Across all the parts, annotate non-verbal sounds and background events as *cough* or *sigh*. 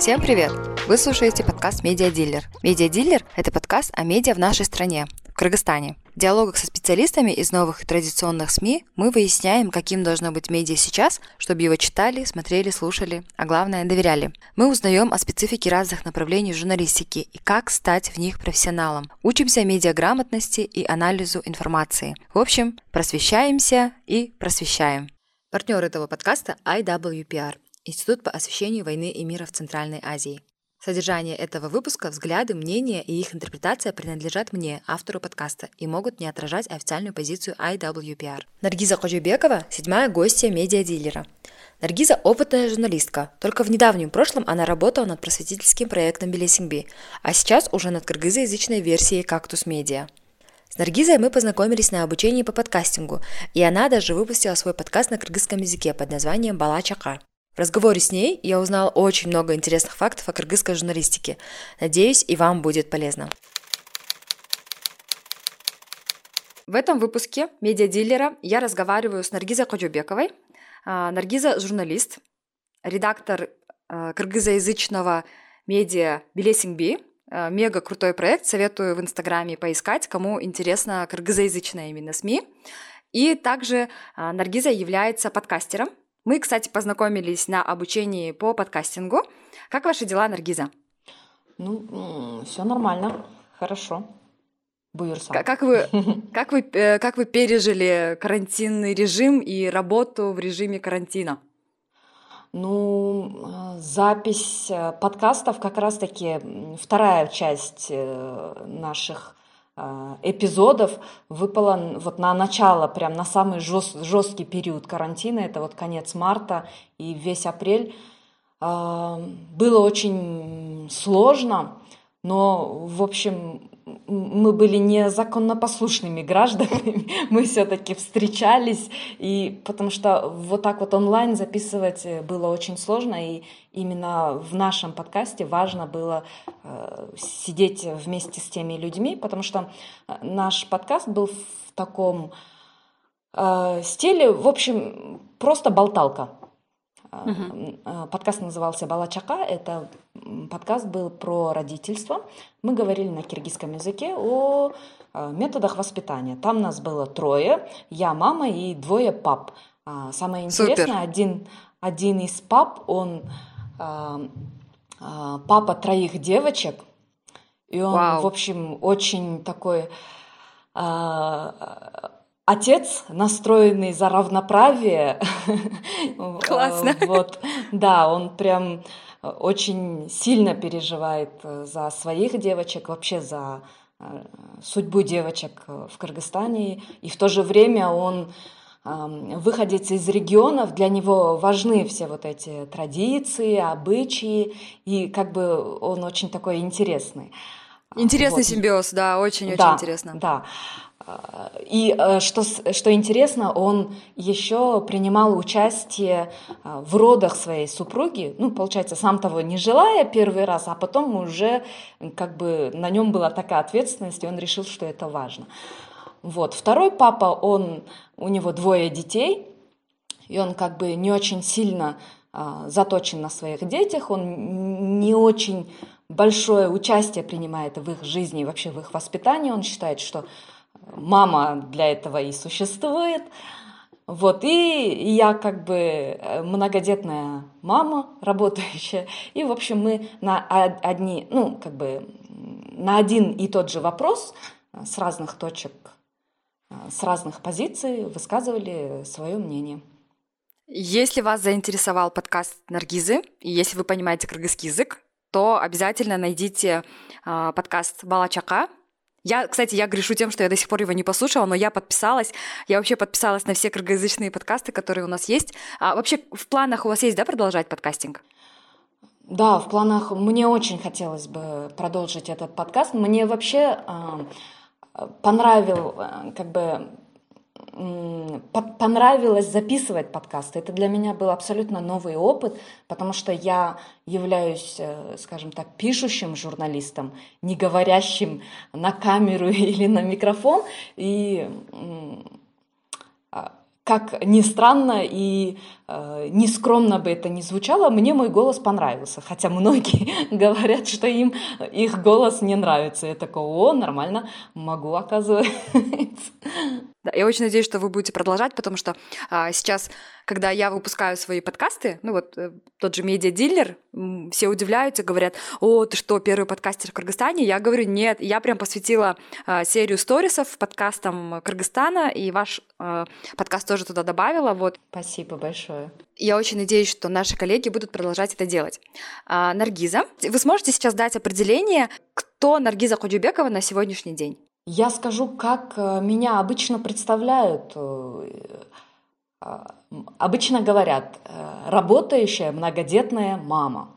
Всем привет! Вы слушаете подкаст «Медиадиллер». «Медиадиллер» — это подкаст о медиа в нашей стране, в Кыргызстане. В диалогах со специалистами из новых и традиционных СМИ мы выясняем, каким должно быть медиа сейчас, чтобы его читали, смотрели, слушали, а главное – доверяли. Мы узнаем о специфике разных направлений журналистики и как стать в них профессионалом. Учимся медиаграмотности и анализу информации. В общем, просвещаемся и просвещаем. Партнер этого подкаста – IWPR – Институт по освещению войны и мира в Центральной Азии. Содержание этого выпуска, взгляды, мнения и их интерпретация принадлежат мне, автору подкаста, и могут не отражать официальную позицию IWPR. Наргиза Ходжибекова – седьмая гостья медиадилера. Наргиза – опытная журналистка. Только в недавнем прошлом она работала над просветительским проектом Белесингби, а сейчас уже над кыргызоязычной версией «Кактус Медиа». С Наргизой мы познакомились на обучении по подкастингу, и она даже выпустила свой подкаст на кыргызском языке под названием «Бала Чака». Разговоре с ней я узнала очень много интересных фактов о кыргызской журналистике. Надеюсь, и вам будет полезно. В этом выпуске медиадилера я разговариваю с Наргизой Коджубековой. А, Наргиза – журналист, редактор а, кыргызоязычного медиа Белесингби. А, мега крутой проект, советую в Инстаграме поискать, кому интересно кыргызоязычная именно СМИ. И также Наргиза является подкастером, мы, кстати, познакомились на обучении по подкастингу. Как ваши дела, Наргиза? Ну, все нормально, хорошо. Буйерса. Как вы, *laughs* как, вы, э, как вы пережили карантинный режим и работу в режиме карантина? Ну, э, запись э, подкастов как раз-таки вторая часть наших эпизодов выпало вот на начало, прям на самый жест, жесткий период карантина, это вот конец марта и весь апрель. А, было очень сложно, но, в общем, мы были не законнопослушными гражданами, *laughs* мы все-таки встречались, и потому что вот так вот онлайн записывать было очень сложно, и именно в нашем подкасте важно было э, сидеть вместе с теми людьми, потому что э, наш подкаст был в таком э, стиле, в общем, просто болталка. Uh-huh. Подкаст назывался «Балачака». Это подкаст был про родительство. Мы говорили на киргизском языке о э, методах воспитания. Там нас было трое. Я, мама и двое пап. А, самое интересное, Супер. один, один из пап, он папа троих девочек. И он, Вау. в общем, очень такой отец, настроенный за равноправие. *laughs* Классно. Вот, да, он прям очень сильно переживает э, за своих девочек, вообще за э, судьбу девочек э, в Кыргызстане. И в то же время он выходец из регионов, для него важны все вот эти традиции, обычаи, и как бы он очень такой интересный. Интересный вот. симбиоз, да, очень-очень да, интересно. Да. И э, что, что интересно, он еще принимал участие э, в родах своей супруги, ну, получается, сам того не желая первый раз, а потом уже как бы на нем была такая ответственность, и он решил, что это важно. Вот. Второй папа, он, у него двое детей, и он как бы не очень сильно а, заточен на своих детях, он не очень большое участие принимает в их жизни вообще в их воспитании. Он считает, что мама для этого и существует. Вот, и я как бы э, многодетная мама, работающая, и, в общем, мы на одни, ну, как бы на один и тот же вопрос э, с разных точек, э, с разных позиций высказывали свое мнение. Если вас заинтересовал подкаст Наргизы, и если вы понимаете кыргызский язык, то обязательно найдите подкаст Балачака, я, кстати, я грешу тем, что я до сих пор его не послушала, но я подписалась. Я вообще подписалась на все кыргызоязычные подкасты, которые у нас есть. А вообще в планах у вас есть, да, продолжать подкастинг? Да, в планах мне очень хотелось бы продолжить этот подкаст. Мне вообще э, понравил, э, как бы понравилось записывать подкасты. Это для меня был абсолютно новый опыт, потому что я являюсь, э, скажем так, пишущим журналистом, не говорящим на камеру *laughs* или на микрофон. И а, как ни странно и э, не скромно бы это ни звучало, мне мой голос понравился. Хотя многие *laughs* говорят, что им их голос не нравится. Я такой, о, нормально, могу, оказывается. *laughs* Да, я очень надеюсь, что вы будете продолжать, потому что а, сейчас, когда я выпускаю свои подкасты, ну вот э, тот же медиа-дилер, все удивляются, говорят, о, ты что, первый подкастер в Кыргызстане? Я говорю, нет, я прям посвятила а, серию сторисов подкастам Кыргызстана, и ваш а, подкаст тоже туда добавила. Вот. Спасибо большое. Я очень надеюсь, что наши коллеги будут продолжать это делать. А, Наргиза, вы сможете сейчас дать определение, кто Наргиза Ходюбекова на сегодняшний день? Я скажу, как э, меня обычно представляют. Э, а, обычно говорят, э, работающая многодетная мама.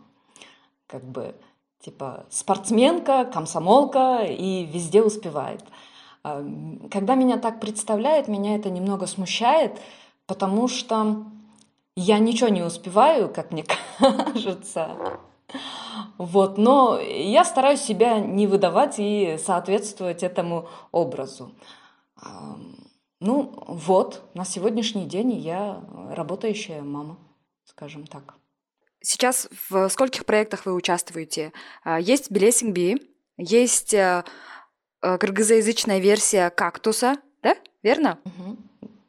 Как бы, типа, спортсменка, комсомолка и везде успевает. А, когда меня так представляют, меня это немного смущает, потому что я ничего не успеваю, как мне *laughs* кажется. Вот, но я стараюсь себя не выдавать и соответствовать этому образу. Ну вот, на сегодняшний день я работающая мама, скажем так. Сейчас в скольких проектах вы участвуете? А, есть Blessing Bee, есть э, э, кыргызоязычная версия «Кактуса», да? Верно? Угу.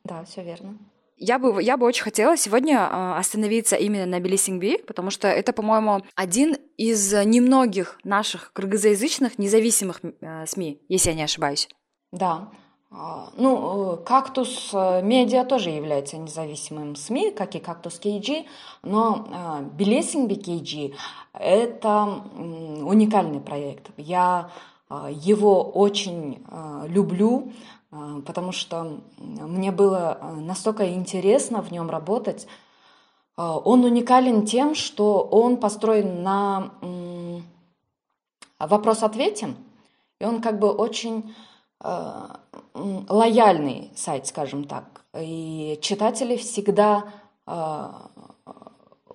Да, все верно. Я бы, я бы очень хотела сегодня а, остановиться именно на Белисингби, потому что это, по-моему, один из немногих наших кыргызоязычных независимых э, СМИ, если я не ошибаюсь. Да. А, ну, э, «Кактус э, Медиа» тоже является независимым СМИ, как и «Кактус KG», но «Белесингби KG» — это уникальный проект. Я его очень люблю, а, потому что мне было а, настолько интересно в нем работать. А, он уникален тем, что он построен на вопрос-ответе, и он как бы очень лояльный сайт, скажем так. И читатели всегда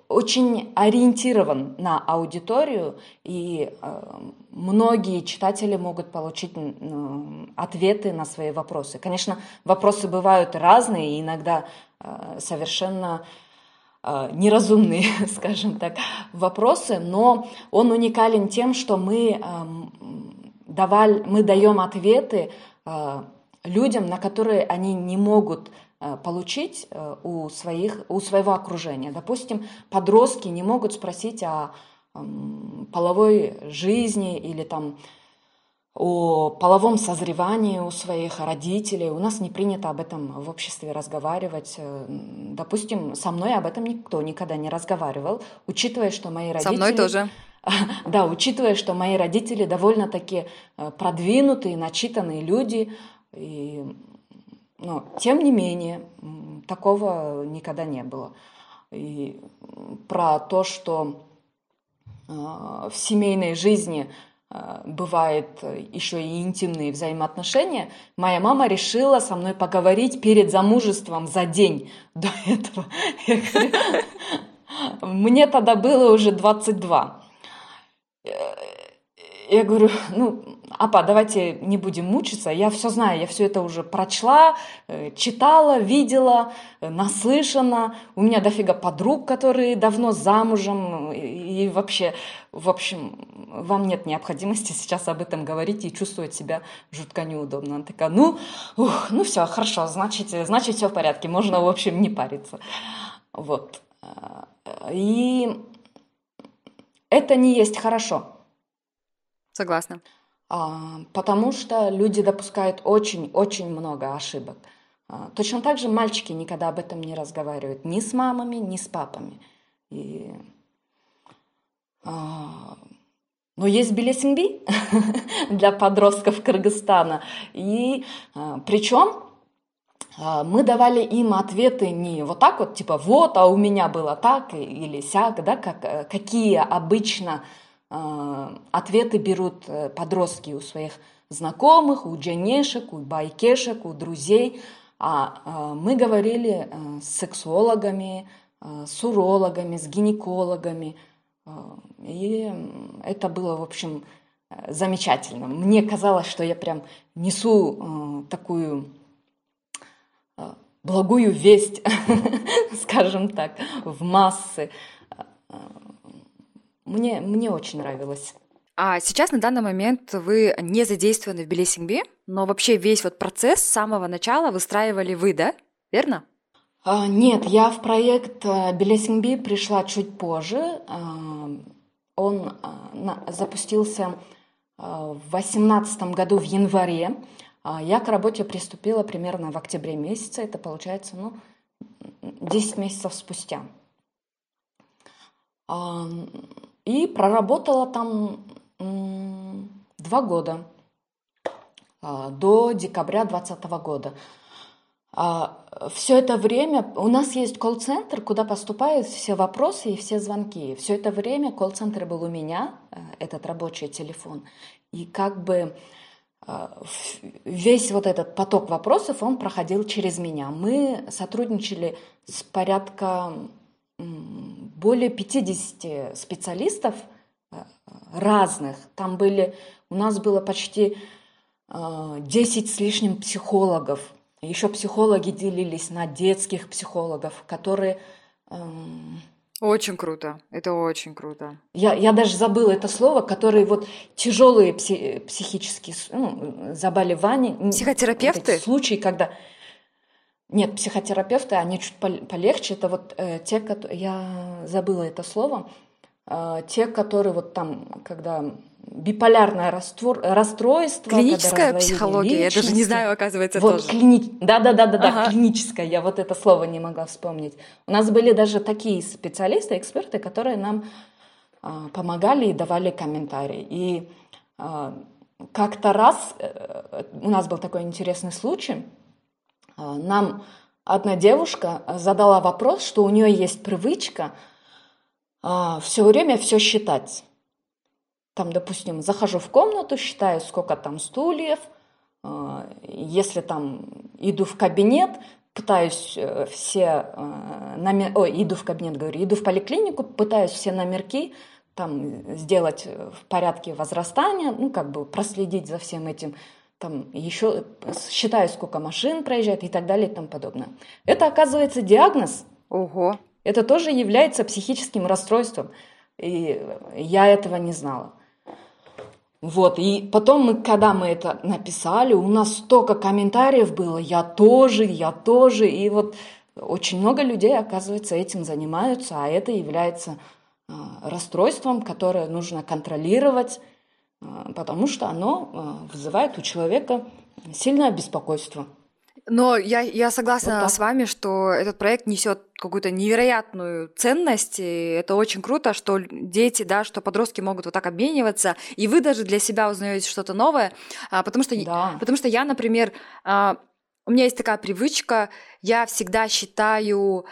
очень ориентирован на аудиторию, и э, многие читатели могут получить э, ответы на свои вопросы. Конечно, вопросы бывают разные, и иногда э, совершенно э, неразумные, *laughs* скажем так, вопросы, но он уникален тем, что мы, э, давали, мы даем ответы э, людям, на которые они не могут получить э, у, своих, у своего окружения. Допустим, подростки не могут спросить о половой жизни или там о половом созревании у своих родителей. У нас не принято об этом в обществе разговаривать. Э, допустим, со мной об этом никто никогда не разговаривал, учитывая, что мои родители... Со мной тоже. *laughs* Да, учитывая, что мои родители довольно-таки продвинутые, начитанные люди, и но, тем не менее, такого никогда не было. И про то, что э, в семейной жизни э, бывает еще и интимные взаимоотношения, моя мама решила со мной поговорить перед замужеством за день до этого. Мне тогда было уже 22. Я говорю, ну, апа, давайте не будем мучиться, я все знаю, я все это уже прочла, э, читала, видела, э, наслышана, у меня дофига подруг, которые давно замужем, и вообще, в общем, вам нет необходимости сейчас об этом говорить и чувствовать себя жутко неудобно. Она такая, ну, ух, ну все, хорошо, значит, значит все в порядке, можно, в общем, не париться. Вот. И это не есть хорошо. Согласна. А, потому что люди допускают очень-очень много ошибок. А, точно так же мальчики никогда об этом не разговаривают ни с мамами, ни с папами. И, а, но есть билесинби *laughs* для подростков Кыргызстана. И причем мы давали им ответы не вот так вот, типа вот, а у меня было так или сяк, да, как, э, какие обычно ответы берут э, подростки у своих знакомых, у дженешек, у байкешек, у друзей. А э, мы говорили с сексологами, с урологами, с гинекологами. И это было, в общем, замечательно. Мне казалось, что я прям несу такую благую весть, *laughs* скажем так, в массы. Мне, мне очень нравилось. А сейчас на данный момент вы не задействованы в Белесингби, но вообще весь вот процесс с самого начала выстраивали вы, да? Верно? А, нет, я в проект э, Белесингби пришла чуть позже. А, он а, запустился в 2018 году в январе. Я к работе приступила примерно в октябре месяце. Это получается, ну, 10 месяцев спустя. И проработала там два года, до декабря 2020 года. Все это время у нас есть колл-центр, куда поступают все вопросы и все звонки. Все это время колл-центр был у меня, э, этот рабочий телефон. И как бы э, весь вот этот поток вопросов, он проходил через меня. Мы сотрудничали с порядка более 50 специалистов э, разных. Там были, у нас было почти 10 э, с лишним психологов. Еще психологи делились на детских психологов, которые... Эм, очень круто, это очень круто. Я, я даже забыла это слово, которые вот тяжелые пси, психические ну, заболевания. Психотерапевты? Вот случаи, когда нет, психотерапевты, они чуть полегче. Это вот э, те, которые... Я забыла это слово. Э, те, которые вот там, когда биполярное раствор, расстройство. Клиническая психология, личности. я даже не знаю, оказывается, вот, тоже. Клини... Да, да, да, да, ага. да, клиническая, я вот это слово не могла вспомнить. У нас были даже такие специалисты, эксперты, которые нам э, помогали и давали комментарии. И э, как-то раз э, у нас был такой интересный случай, нам одна девушка задала вопрос, что у нее есть привычка а, все время все считать. Там, допустим, захожу в комнату, считаю, сколько там стульев, а, если там иду в кабинет, пытаюсь э, все номер... Ой, иду в кабинет, говорю, иду в поликлинику, пытаюсь все номерки там сделать в порядке возрастания, ну, как бы проследить за всем этим там еще считаю, сколько машин проезжает и так далее и тому подобное. Это оказывается диагноз. Ого. Это тоже является психическим расстройством. И я этого не знала. Вот, и потом мы, когда мы это написали, у нас столько комментариев было, я тоже, я тоже, и вот очень много людей, оказывается, этим занимаются, а это является э, расстройством, которое нужно контролировать, а, потому что оно а, вызывает у человека сильное беспокойство. Но я, я согласна вот с вами, что этот проект несет какую-то невероятную ценность, и это очень круто, что дети, да, что подростки могут вот так обмениваться, и вы даже для себя узнаете что-то новое, а, потому что, да. потому что я, например, у меня есть такая привычка, я всегда считаю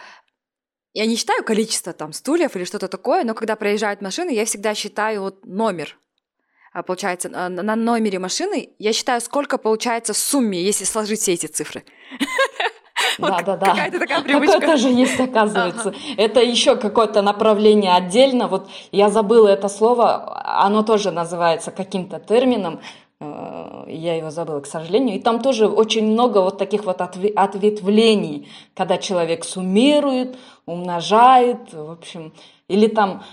я не считаю количество там стульев или что-то такое, но когда проезжают машины, я всегда считаю вот номер а, получается, на номере машины, я считаю, сколько получается в сумме, если сложить все эти цифры. Да, да, да. Какая-то такая привычка. Такое тоже есть, оказывается. Это еще какое-то направление отдельно. Вот я забыла это слово, оно тоже называется каким-то термином. Э, я его забыла, к сожалению. И там тоже очень много вот таких вот ответвлений, когда человек суммирует, умножает, в общем, или там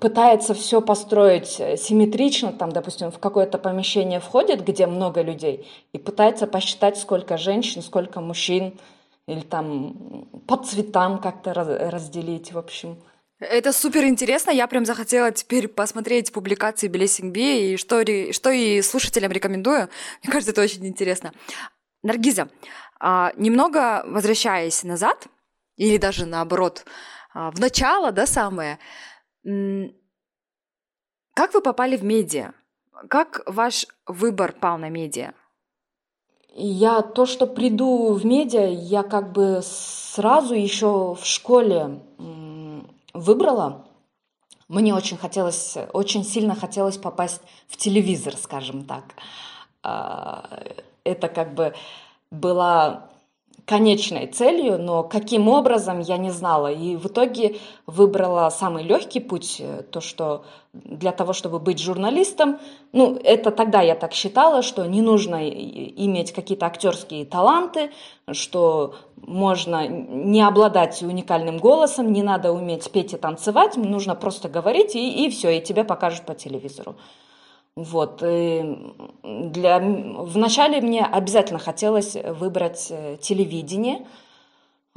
пытается все построить э, симметрично, там, допустим, в какое-то помещение входит, где много людей, и пытается посчитать, сколько женщин, сколько мужчин, или там по цветам как-то разделить, в общем. Это супер интересно. Я прям захотела теперь посмотреть публикации Белесингби, и что, что и слушателям рекомендую. Мне кажется, это очень интересно. Наргиза, а, немного возвращаясь назад, или даже наоборот, а, в начало, да, самое, как вы попали в медиа? Как ваш выбор пал на медиа? Я то, что приду в медиа, я как бы сразу еще в школе выбрала. Мне очень хотелось, очень сильно хотелось попасть в телевизор, скажем так. А, это как бы была конечной целью, но каким образом я не знала. И в итоге выбрала самый легкий путь, э, то, что для того, чтобы быть журналистом, ну, это тогда я так считала, что не нужно иметь какие-то актерские таланты, что можно не обладать уникальным голосом, не надо уметь петь и танцевать, нужно просто говорить, и, и все, и тебя покажут по телевизору. Вот. И для... Вначале мне обязательно хотелось выбрать э, телевидение,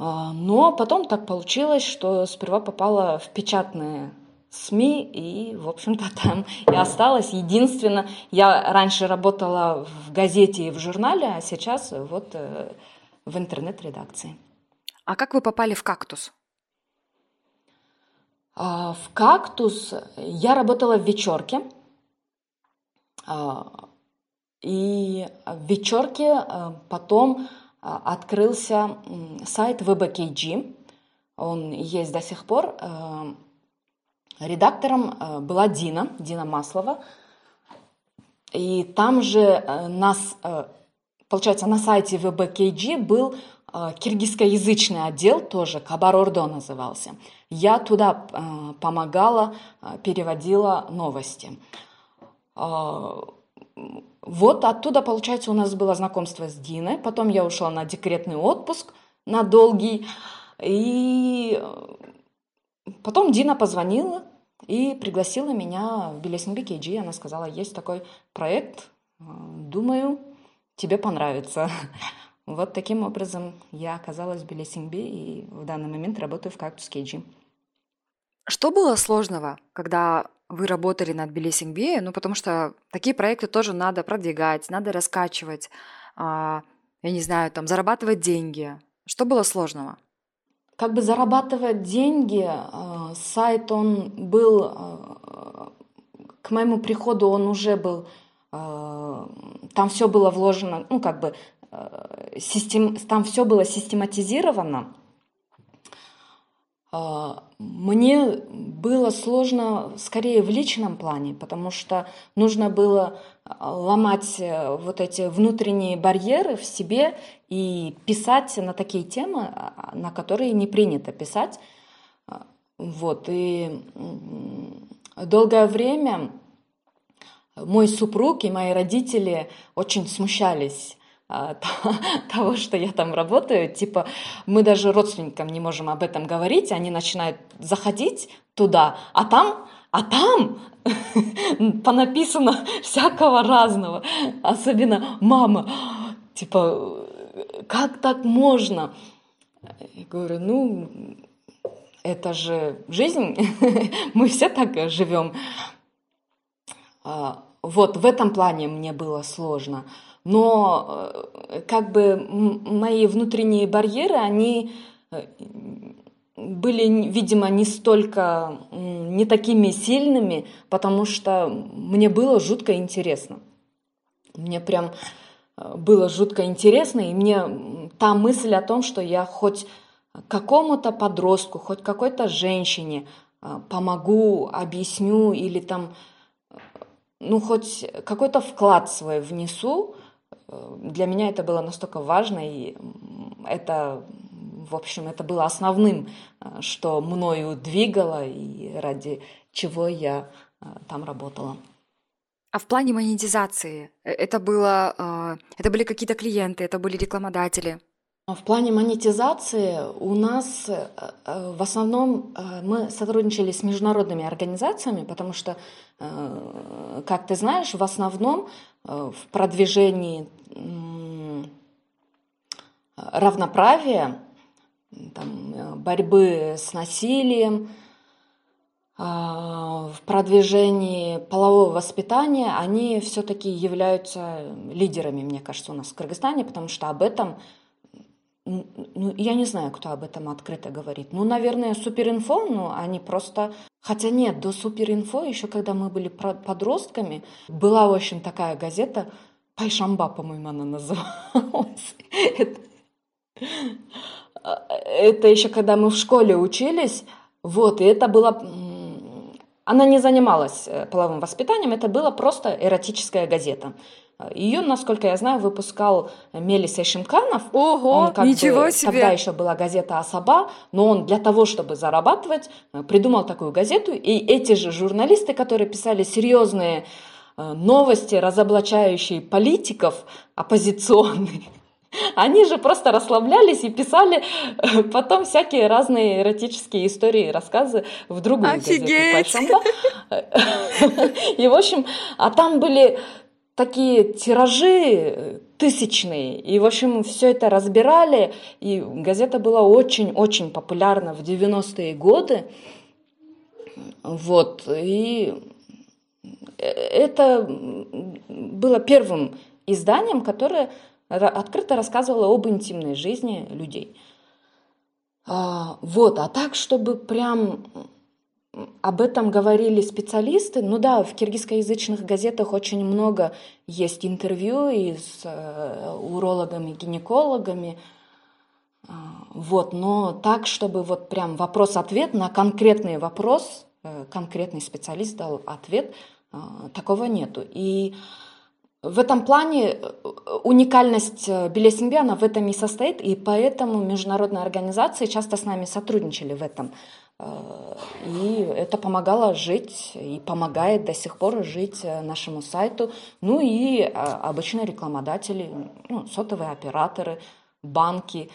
а, но потом так получилось, что сперва попала в печатные СМИ, и, в общем-то, *laughs* там и осталась. Единственное, я раньше работала в газете и в журнале, а сейчас вот э, в интернет-редакции. А как вы попали в «Кактус»? А, в «Кактус» я работала в вечерке – и в вечерке а, потом а, открылся сайт VBKG. Он есть до сих пор. Редактором была Дина, Дина Маслова. И там же нас, получается, на сайте VBKG был киргизскоязычный отдел, тоже Кабар-Ордо назывался. Я туда помогала, переводила новости. А, вот оттуда, получается, у нас было знакомство с Диной. Потом я ушла на декретный отпуск, на долгий. И э, потом Дина позвонила и пригласила меня в Белесинби KG. Она сказала, есть такой проект, э, думаю, тебе понравится. *laughs* Вот таким образом я оказалась в Белесинби и в данный момент работаю в Cactus KG. Что было сложного, когда вы работали над Белесингби, ну, потому что такие проекты тоже надо продвигать, надо раскачивать, а, я не знаю, там, зарабатывать деньги. Что было сложного? Как бы зарабатывать деньги, э, сайт, он был, э, к моему приходу он уже был, там все было вложено, ну, как бы, систем, там все было систематизировано, а, мне было сложно скорее в личном плане, потому что нужно было а, ломать э, вот эти внутренние барьеры в себе и писать на такие темы, а, на которые не принято писать. Вот, и долгое время мой супруг и мои родители очень смущались а, *laughs* того, что я там работаю. Типа, мы даже родственникам не можем об этом говорить, они начинают заходить туда, а там, а там *laughs* понаписано всякого разного. Особенно мама, типа, как так можно? Я говорю, ну, это же жизнь, *laughs* мы все так живем. А, вот в этом плане мне было сложно но э, как бы мои внутренние барьеры, они э, были, видимо, не столько, не такими сильными, потому что мне было жутко интересно. Мне прям э, было жутко интересно, и мне та мысль о том, что я хоть какому-то подростку, хоть какой-то женщине помогу, объясню или там, ну, хоть какой-то вклад свой внесу, для меня это было настолько важно, и это, в общем, это было основным, э, что мною двигало и ради чего я э, там работала. А в плане монетизации э, это было, это были какие-то клиенты, это были рекламодатели? В плане монетизации у нас в основном мы сотрудничали с международными организациями, потому что, как ты знаешь, в основном в продвижении равноправия, там, борьбы с насилием, а, в продвижении полового воспитания, они все-таки являются лидерами, мне кажется, у нас в Кыргызстане, потому что об этом, ну, я не знаю, кто об этом открыто говорит. Ну, наверное, Суперинфо, ну, они просто... Хотя нет, до Суперинфо, еще когда мы были подростками, была, общем, такая газета Пайшамба, по-моему, она называлась. *laughs* Это, это еще когда мы в школе учились. Вот, и это было она не занималась э, половым воспитанием, это была просто эротическая газета. Ее, насколько я знаю, выпускал Мелис Эшимканов. Ого, он как ничего бы, себе! Тогда еще была газета «Асаба», но он для того, чтобы зарабатывать, э, придумал такую газету. И эти же журналисты, которые писали серьезные э, новости, разоблачающие политиков оппозиционные, они же просто расслаблялись и писали э, потом всякие разные эротические истории, рассказы в другую Офигеть! газету. И, в общем, а там были такие тиражи э, тысячные. И, в общем, все это разбирали. И газета была очень-очень популярна в 90-е годы. Вот. И э, это было первым изданием, которое открыто рассказывало об интимной жизни людей. А, вот, а так, чтобы прям об этом говорили специалисты. Ну да, в киргизскоязычных газетах очень много есть интервью и с э, урологами, гинекологами. А, вот, но так, чтобы вот прям вопрос-ответ на конкретный вопрос, э, конкретный специалист дал ответ, э, такого нету. И в этом плане уникальность Белесинби, она в этом и состоит, и поэтому международные организации часто с нами сотрудничали в этом. Э, и это помогало жить и помогает до сих пор жить э, нашему сайту. Ну и э, обычные рекламодатели, ну, сотовые операторы, банки.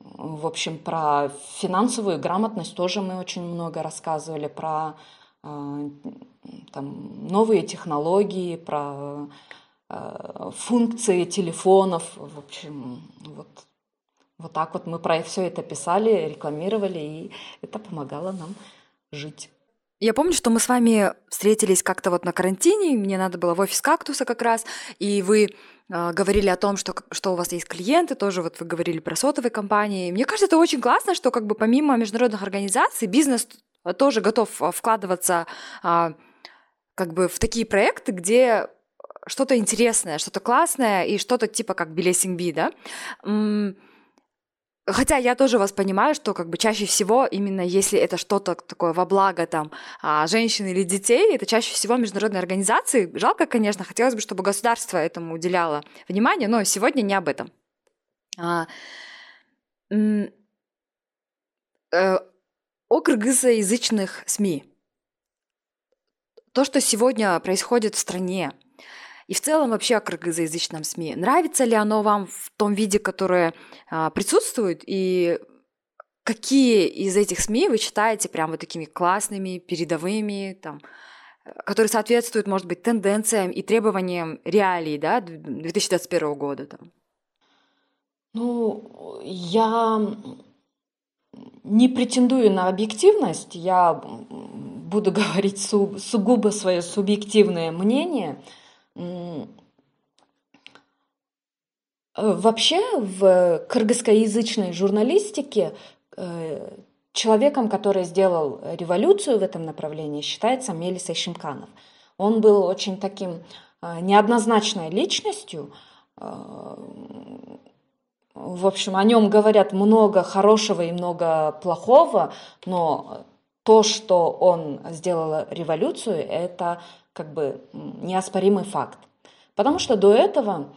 В общем, про финансовую грамотность тоже мы очень много рассказывали, про там, новые технологии, про функции телефонов. В общем, вот вот так вот мы про все это писали, рекламировали, и это помогало нам жить. Я помню, что мы с вами встретились как-то вот на карантине, мне надо было в офис кактуса как раз, и вы э, говорили о том, что, что у вас есть клиенты, тоже вот вы говорили про сотовые компании. Мне кажется, это очень классно, что как бы помимо международных организаций бизнес тоже готов вкладываться э, как бы в такие проекты, где что-то интересное, что-то классное и что-то типа как Билесинг Би, да? Хотя я тоже вас понимаю, что как бы чаще всего именно если это что-то такое во благо там а, женщин или детей, это чаще всего международные организации. Жалко, конечно, хотелось бы, чтобы государство этому уделяло внимание, но сегодня не об этом. А, э, о кыргызоязычных СМИ. То, что сегодня происходит в стране, и в целом вообще о кыргызоязычном СМИ. Нравится ли оно вам в том виде, которое а, присутствует, и какие из этих СМИ вы считаете прям вот такими классными, передовыми, там, которые соответствуют, может быть, тенденциям и требованиям реалий да, 2021 года? Там? Ну, я не претендую на объективность, я буду *laughs* говорить су- сугубо свое субъективное мнение – вообще в кыргызскоязычной журналистике э, человеком, который сделал революцию в этом направлении, считается Мелис Шимканов. Он был очень таким э, неоднозначной личностью. В общем, о нем говорят много хорошего и много плохого, но то, что он сделал революцию, это как бы неоспоримый факт. Потому что до этого,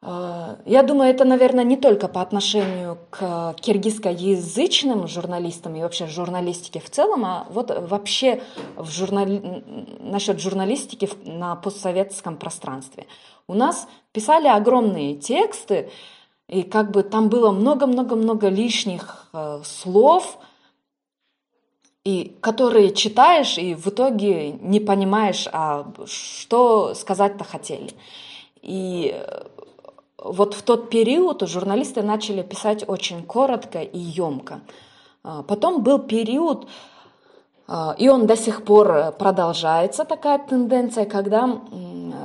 э, я думаю, это, наверное, не только по отношению к киргизскоязычным журналистам и вообще журналистике в целом, а вот вообще в журнали... насчет журналистики на постсоветском пространстве. У нас писали огромные тексты, и как бы там было много-много-много лишних э, слов, и которые читаешь, и в итоге не понимаешь, а что сказать-то хотели. И э, вот в тот период журналисты начали писать очень коротко и емко. А потом был период, а, и он до сих пор продолжается, такая тенденция, когда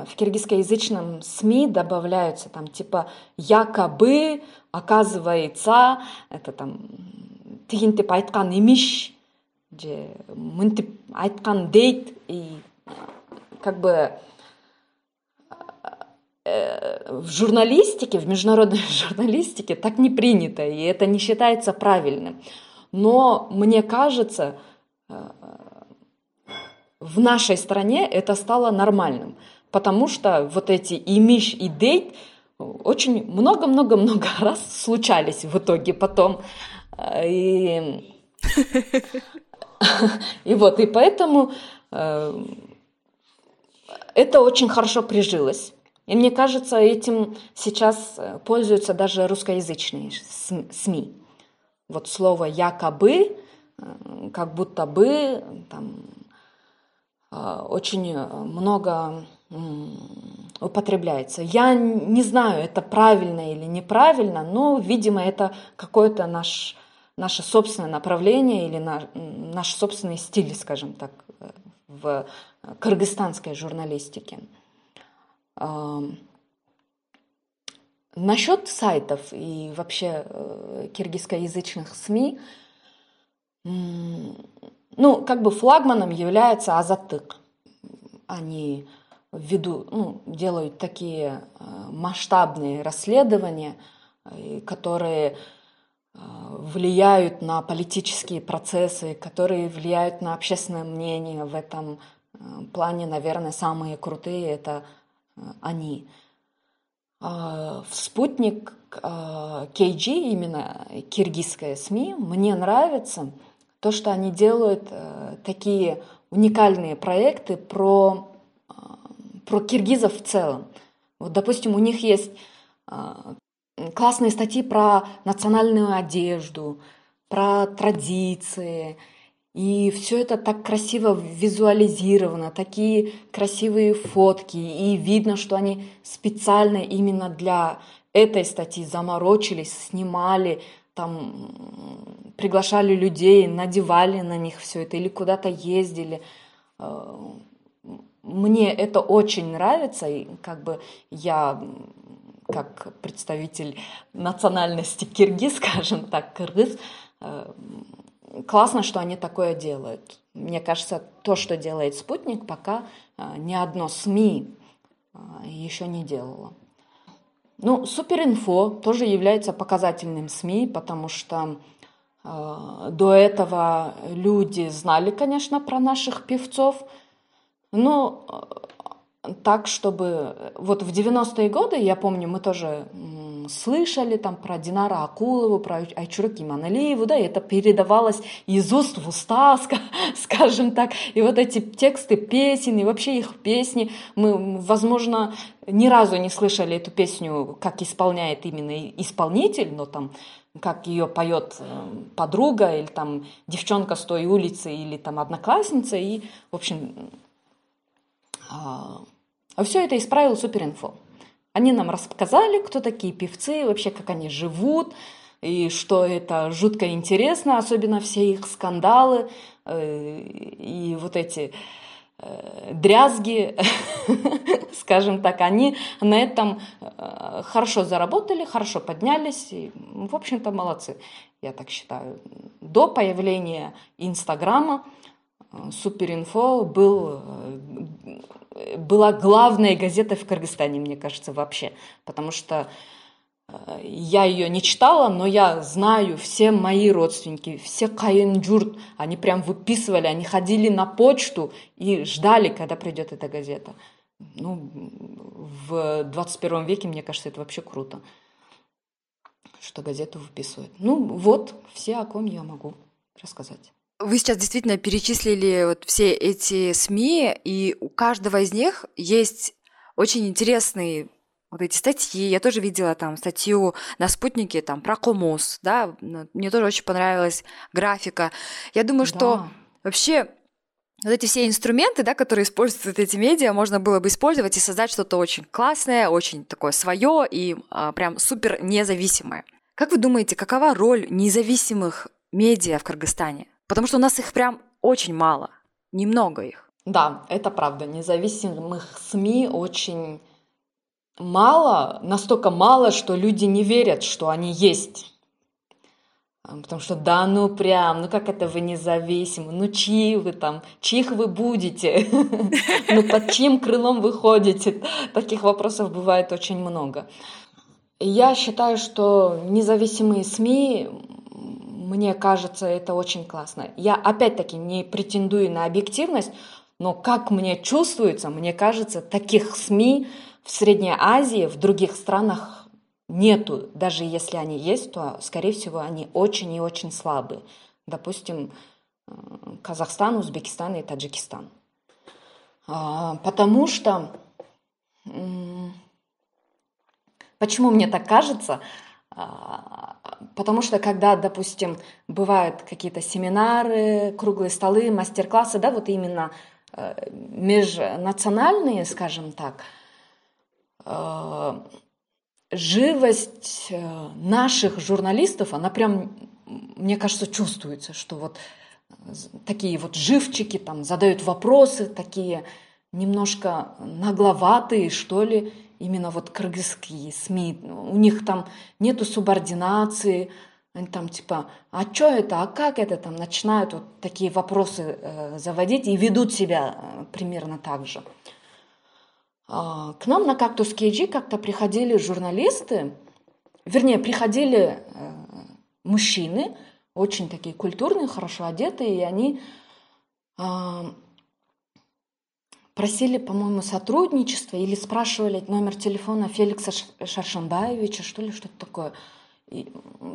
в киргизскоязычном СМИ добавляются там типа якобы, оказывается, это там тигинтип айткан имиш, же мынтип айткан дейт и как бы э, в журналистике, в международной *laughs* журналистике так не принято, и это не считается правильным. Но мне кажется, э, в нашей стране это стало нормальным, потому что вот эти имиш и дейт очень много-много-много *laughs* раз случались в итоге потом. И, *laughs* *laughs* и вот, и поэтому э, это очень хорошо прижилось. И мне кажется, этим сейчас пользуются даже русскоязычные СМИ. Вот слово «якобы», э, как будто бы, там, э, очень много употребляется. Я не знаю, это правильно или неправильно, но, видимо, это какое-то наш, наше собственное направление или наш, наш собственный стиль, скажем так, в кыргызстанской журналистике. Насчет сайтов и вообще э, киргизскоязычных СМИ, ну, как бы флагманом является Азатык. Они ввиду, ну, делают такие э, масштабные расследования, э, которые влияют на политические процессы, которые влияют на общественное мнение. В этом плане, наверное, самые крутые это они. А, в спутник KG, а, именно киргизская СМИ, мне нравится то, что они делают такие уникальные проекты про, а, про киргизов в целом. Вот, допустим, у них есть классные статьи про национальную одежду, про традиции – и все это так красиво визуализировано, такие красивые фотки, и видно, что они специально именно для этой статьи заморочились, снимали, там приглашали людей, надевали на них все это или куда-то ездили. Э, мне это очень нравится, и как бы я как представитель национальности киргиз, *laughs* скажем так, кыргыз, э, классно, что они такое делают. Мне кажется, то, что делает спутник, пока а, ни одно СМИ а, еще не делало. Ну, Суперинфо тоже является показательным СМИ, потому что э, до этого люди знали, конечно, про наших певцов, но так, чтобы... Вот в 90-е годы, я помню, мы тоже слышали там про Динара Акулову, про Айчуру Киманалиеву, да, и это передавалось из уст в уста, *laughs* скажем так. И вот эти тексты песен, и вообще их песни, мы, возможно, ни разу не слышали эту песню, как исполняет именно исполнитель, но там как ее поет э, подруга или там девчонка с той улицы или там одноклассница. И, в общем, а, все это исправил Суперинфо. Они нам рассказали, кто такие певцы, вообще как они живут, и что это жутко интересно, особенно все их скандалы э, и вот эти э, дрязги, *laughs* скажем так, они на этом э, хорошо заработали, хорошо поднялись, и, в общем-то, молодцы, я так считаю. До появления Инстаграма Суперинфо был была главной газетой в Кыргызстане, мне кажется, вообще. Потому что э, я ее не читала, но я знаю, все мои родственники, все каинджурт, они прям выписывали, они ходили на почту и ждали, когда придет эта газета. Ну, в 21 веке, мне кажется, это вообще круто, что газету выписывают. Ну, вот, все, о ком я могу рассказать. Вы сейчас действительно перечислили вот все эти СМИ, и у каждого из них есть очень интересные вот эти статьи. Я тоже видела там статью на спутнике там про Комус, да, мне тоже очень понравилась графика. Я думаю, да. что вообще вот эти все инструменты, да, которые используют эти медиа, можно было бы использовать и создать что-то очень классное, очень такое свое и а, прям супер независимое. Как вы думаете, какова роль независимых медиа в Кыргызстане? Потому что у нас их прям очень мало, немного их. Да, это правда. Независимых СМИ очень мало, настолько мало, что люди не верят, что они есть. Потому что да, ну прям, ну как это вы независимы, ну чьи вы там, чьих вы будете, *laughs* ну под чьим крылом вы ходите. Таких вопросов бывает очень много. Я считаю, что независимые СМИ мне кажется, это очень классно. Я опять-таки не претендую на объективность, Но как мне чувствуется, мне кажется, таких СМИ в Средней Азии, в других странах нету. Даже если они есть, то, скорее всего, они очень и очень слабые. Допустим, Казахстан, Узбекистан и Таджикистан. А, потому что... Почему мне так кажется? Потому что когда, допустим, бывают какие-то семинары, круглые столы, мастер-классы, да, вот именно э, межнациональные, скажем так, э, живость э, наших журналистов, она прям, мне кажется, чувствуется, что вот такие вот живчики там задают вопросы, такие немножко нагловатые, что ли, именно вот кыргызские СМИ, у них там нету субординации, они там типа, а что это, а как это, там начинают вот такие вопросы э, заводить и ведут себя э, примерно так же. Э, к нам на Кактус KG как-то приходили журналисты, вернее, приходили э, мужчины, очень такие культурные, хорошо одетые, и они э, просили, по-моему, сотрудничество или спрашивали номер телефона Феликса Шаршанбаевича, что ли, что-то такое. И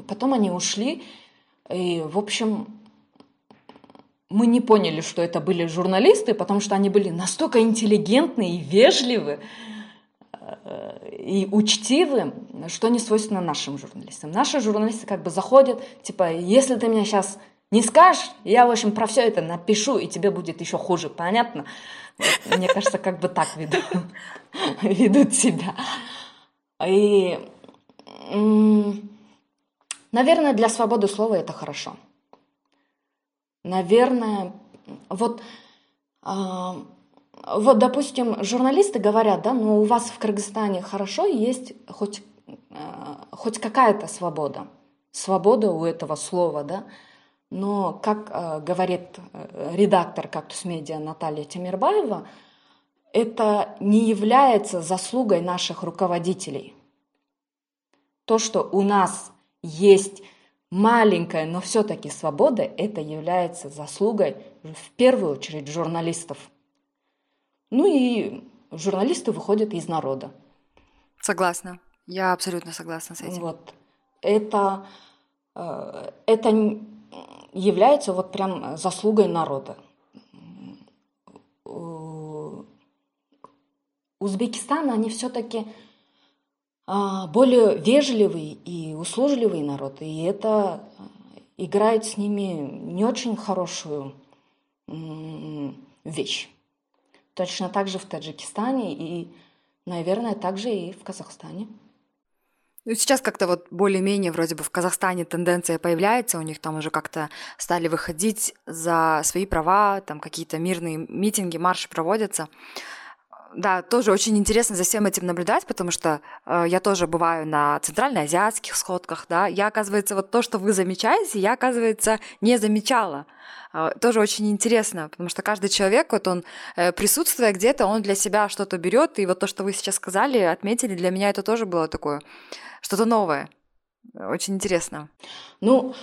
потом они ушли, и, в общем, мы не поняли, что это были журналисты, потому что они были настолько интеллигентны и вежливы, э, и учтивы, что не свойственно нашим журналистам. Наши журналисты как бы заходят, типа, если ты меня сейчас не скажешь, я, в общем, про все это напишу, и тебе будет еще хуже, понятно? Вот, мне кажется, как бы так ведут, *laughs* ведут себя. И, наверное, для свободы слова это хорошо. Наверное, вот, а, вот, допустим, журналисты говорят, да, ну у вас в Кыргызстане хорошо, есть хоть, а, хоть какая-то свобода. Свобода у этого слова, да. Но, как э, говорит э, редактор «Кактус Медиа» Наталья Тимирбаева, это не является заслугой наших руководителей. То, что у нас есть маленькая, но все-таки свобода, это является заслугой в первую очередь журналистов. Ну и журналисты выходят из народа. Согласна. Я абсолютно согласна с этим. Вот. Это, э, это является вот прям заслугой народа. Узбекистан, они все-таки а, более вежливый и услужливый народ, и это играет с ними не очень хорошую вещь. Точно так же в Таджикистане и, наверное, также и в Казахстане. Ну, сейчас как-то вот более-менее вроде бы в Казахстане тенденция появляется, у них там уже как-то стали выходить за свои права, там какие-то мирные митинги, марши проводятся. Да, тоже очень интересно за всем этим наблюдать, потому что э, я тоже бываю на центральноазиатских сходках, да, я, оказывается, вот то, что вы замечаете, я, оказывается, не замечала. Э, тоже очень интересно, потому что каждый человек, вот он, э, присутствуя где-то, он для себя что-то берет, и вот то, что вы сейчас сказали, отметили, для меня это тоже было такое что-то новое. Очень интересно. Ну,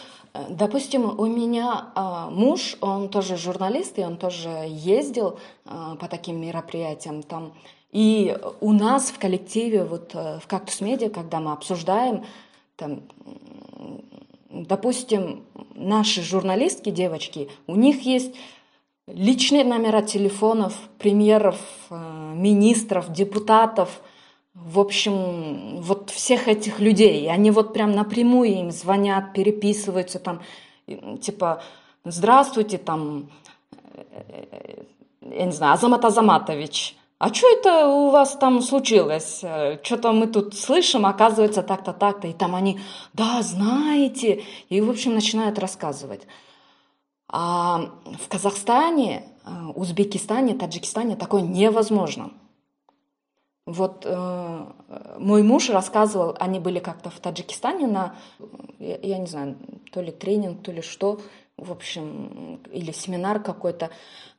допустим, у меня э, муж, он тоже журналист, и он тоже ездил э, по таким мероприятиям там. И у нас в коллективе, вот э, в Кактус Медиа, когда мы обсуждаем, там, допустим, наши журналистки, девочки, у них есть личные номера телефонов премьеров, э, министров, депутатов – в общем, вот всех этих людей. Они вот прям напрямую им звонят, переписываются там, типа, здравствуйте, там, э, я не знаю, Азамат Азаматович, а что это у вас там случилось? Что-то мы тут слышим, оказывается, так-то, так-то. И там они, да, знаете. И, в общем, начинают рассказывать. А в Казахстане, э, Узбекистане, Таджикистане такое невозможно. Вот э, мой муж рассказывал, они были как-то в Таджикистане на, я, я не знаю, то ли тренинг, то ли что, в общем, или семинар какой-то.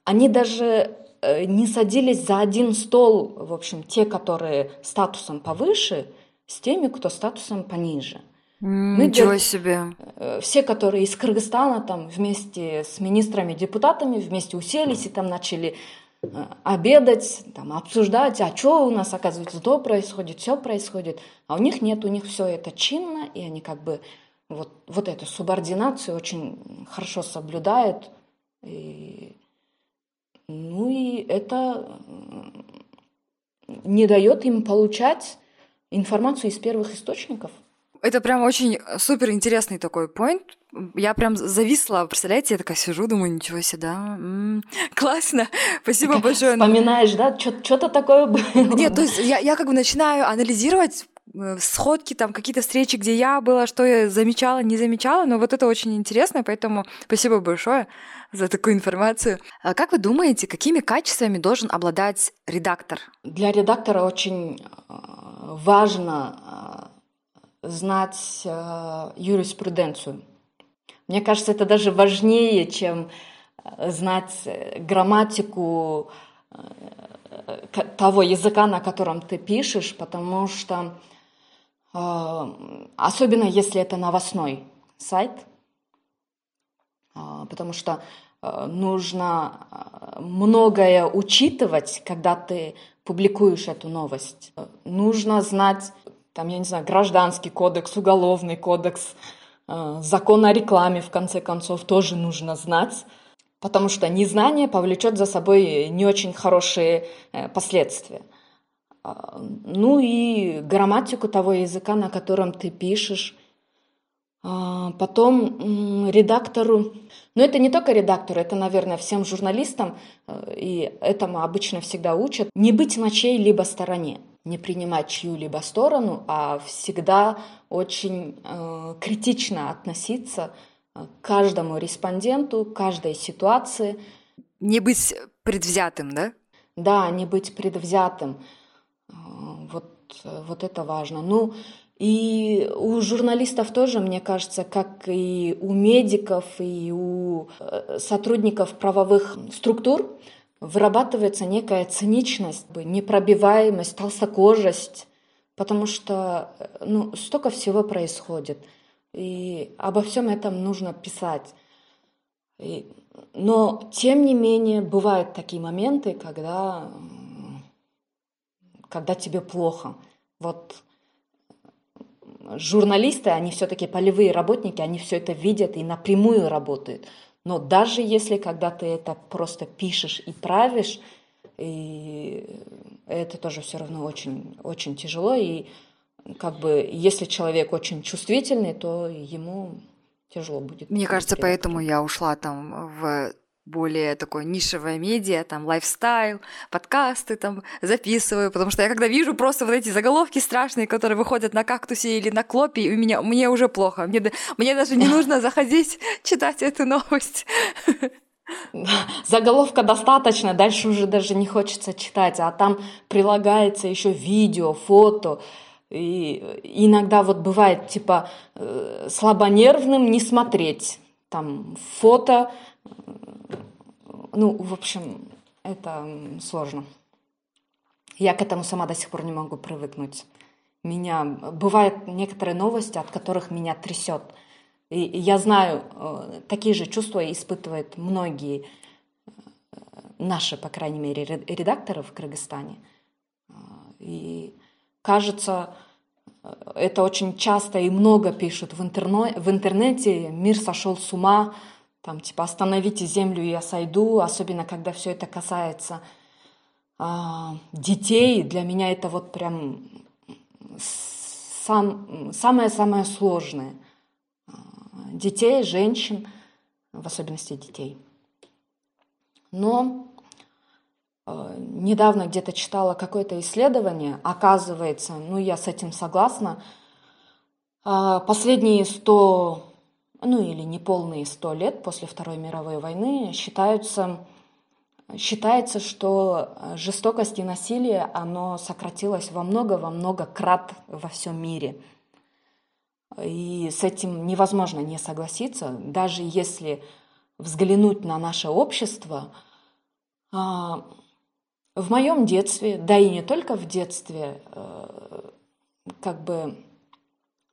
Они даже э, не садились за один стол, в общем, те, которые статусом повыше, с теми, кто статусом пониже. Мы Ничего дел... себе. Э, все, которые из Кыргызстана, там вместе с министрами, депутатами, вместе уселись и там начали обедать, там, обсуждать, а что у нас, оказывается, то происходит, все происходит. А у них нет, у них все это чинно, и они как бы вот, вот эту субординацию очень хорошо соблюдают. И, ну и это не дает им получать информацию из первых источников. Это прям очень супер интересный такой point. Я прям зависла, представляете, я такая сижу, думаю, ничего себе, да, м-м, *laughs* классно, спасибо большое. Вспоминаешь, да, что-то такое было. Нет, то есть я, я как бы начинаю анализировать Э, сходки, там какие-то встречи, где я была, что я замечала, не замечала, но вот это очень интересно, поэтому спасибо большое за такую информацию. А как вы думаете, какими качествами должен обладать редактор? Для редактора очень э, важно э, знать юриспруденцию. Мне кажется, это даже важнее, чем знать грамматику того языка, на котором ты пишешь, потому что особенно если это новостной сайт, потому что нужно многое учитывать, когда ты публикуешь эту новость. Нужно знать, там, я не знаю, гражданский кодекс, уголовный кодекс, закон о рекламе, в конце концов, тоже нужно знать, потому что незнание повлечет за собой не очень хорошие э, последствия. А, ну и грамматику того языка, на котором ты пишешь. А, потом редактору, но это не только редактору, это, наверное, всем журналистам, э, и этому обычно всегда учат, не быть на чьей-либо стороне, не принимать чью-либо сторону, а всегда очень э, критично относиться э, к каждому респонденту, к каждой ситуации. Не быть предвзятым, да? Да, не быть предвзятым. Вот, вот это важно. Ну, и у журналистов тоже, мне кажется, как и у медиков, и у э, сотрудников правовых структур, вырабатывается некая циничность, непробиваемость, толстокожесть, потому что ну, столько всего происходит. И обо всем этом нужно писать. И, но, тем не менее, бывают такие моменты, когда когда тебе плохо. Вот журналисты, они все-таки полевые работники, они все это видят и напрямую работают. Но даже если когда ты это просто пишешь и правишь, и это тоже все равно очень, очень тяжело. И как бы если человек очень чувствительный, то ему тяжело будет. Мне кажется, поэтому я ушла там в более такое нишевое медиа, там, лайфстайл, подкасты там записываю, потому что я когда вижу просто вот эти заголовки страшные, которые выходят на кактусе или на клопе, у меня, мне уже плохо, мне, мне даже не *laughs* нужно заходить читать эту новость. *laughs* Заголовка достаточно, дальше уже даже не хочется читать, а там прилагается еще видео, фото, и иногда вот бывает типа э, слабонервным не смотреть, там фото ну, в общем, это сложно. Я к этому сама до сих пор не могу привыкнуть. Меня бывают некоторые новости, от которых меня трясет. И я знаю, э, такие же чувства испытывают многие э, наши, по крайней мере, редакторы в Кыргызстане. Э, и кажется, это очень часто и много пишут в, интерно... в интернете. Мир сошел с ума, там типа остановите землю, я сойду, особенно когда все это касается а, детей, для меня это вот прям сам, самое-самое сложное. А, детей, женщин, в особенности детей. Но э, недавно где-то читала какое-то исследование, оказывается, ну я с этим согласна, э, последние сто ну или неполные сто лет после Второй мировой войны считаются, считается, что жестокость и насилие, оно сократилось во много, во много крат во всем мире. И с этим невозможно не согласиться, даже если взглянуть на наше общество. А, в моем детстве, да и не только в детстве, э, как бы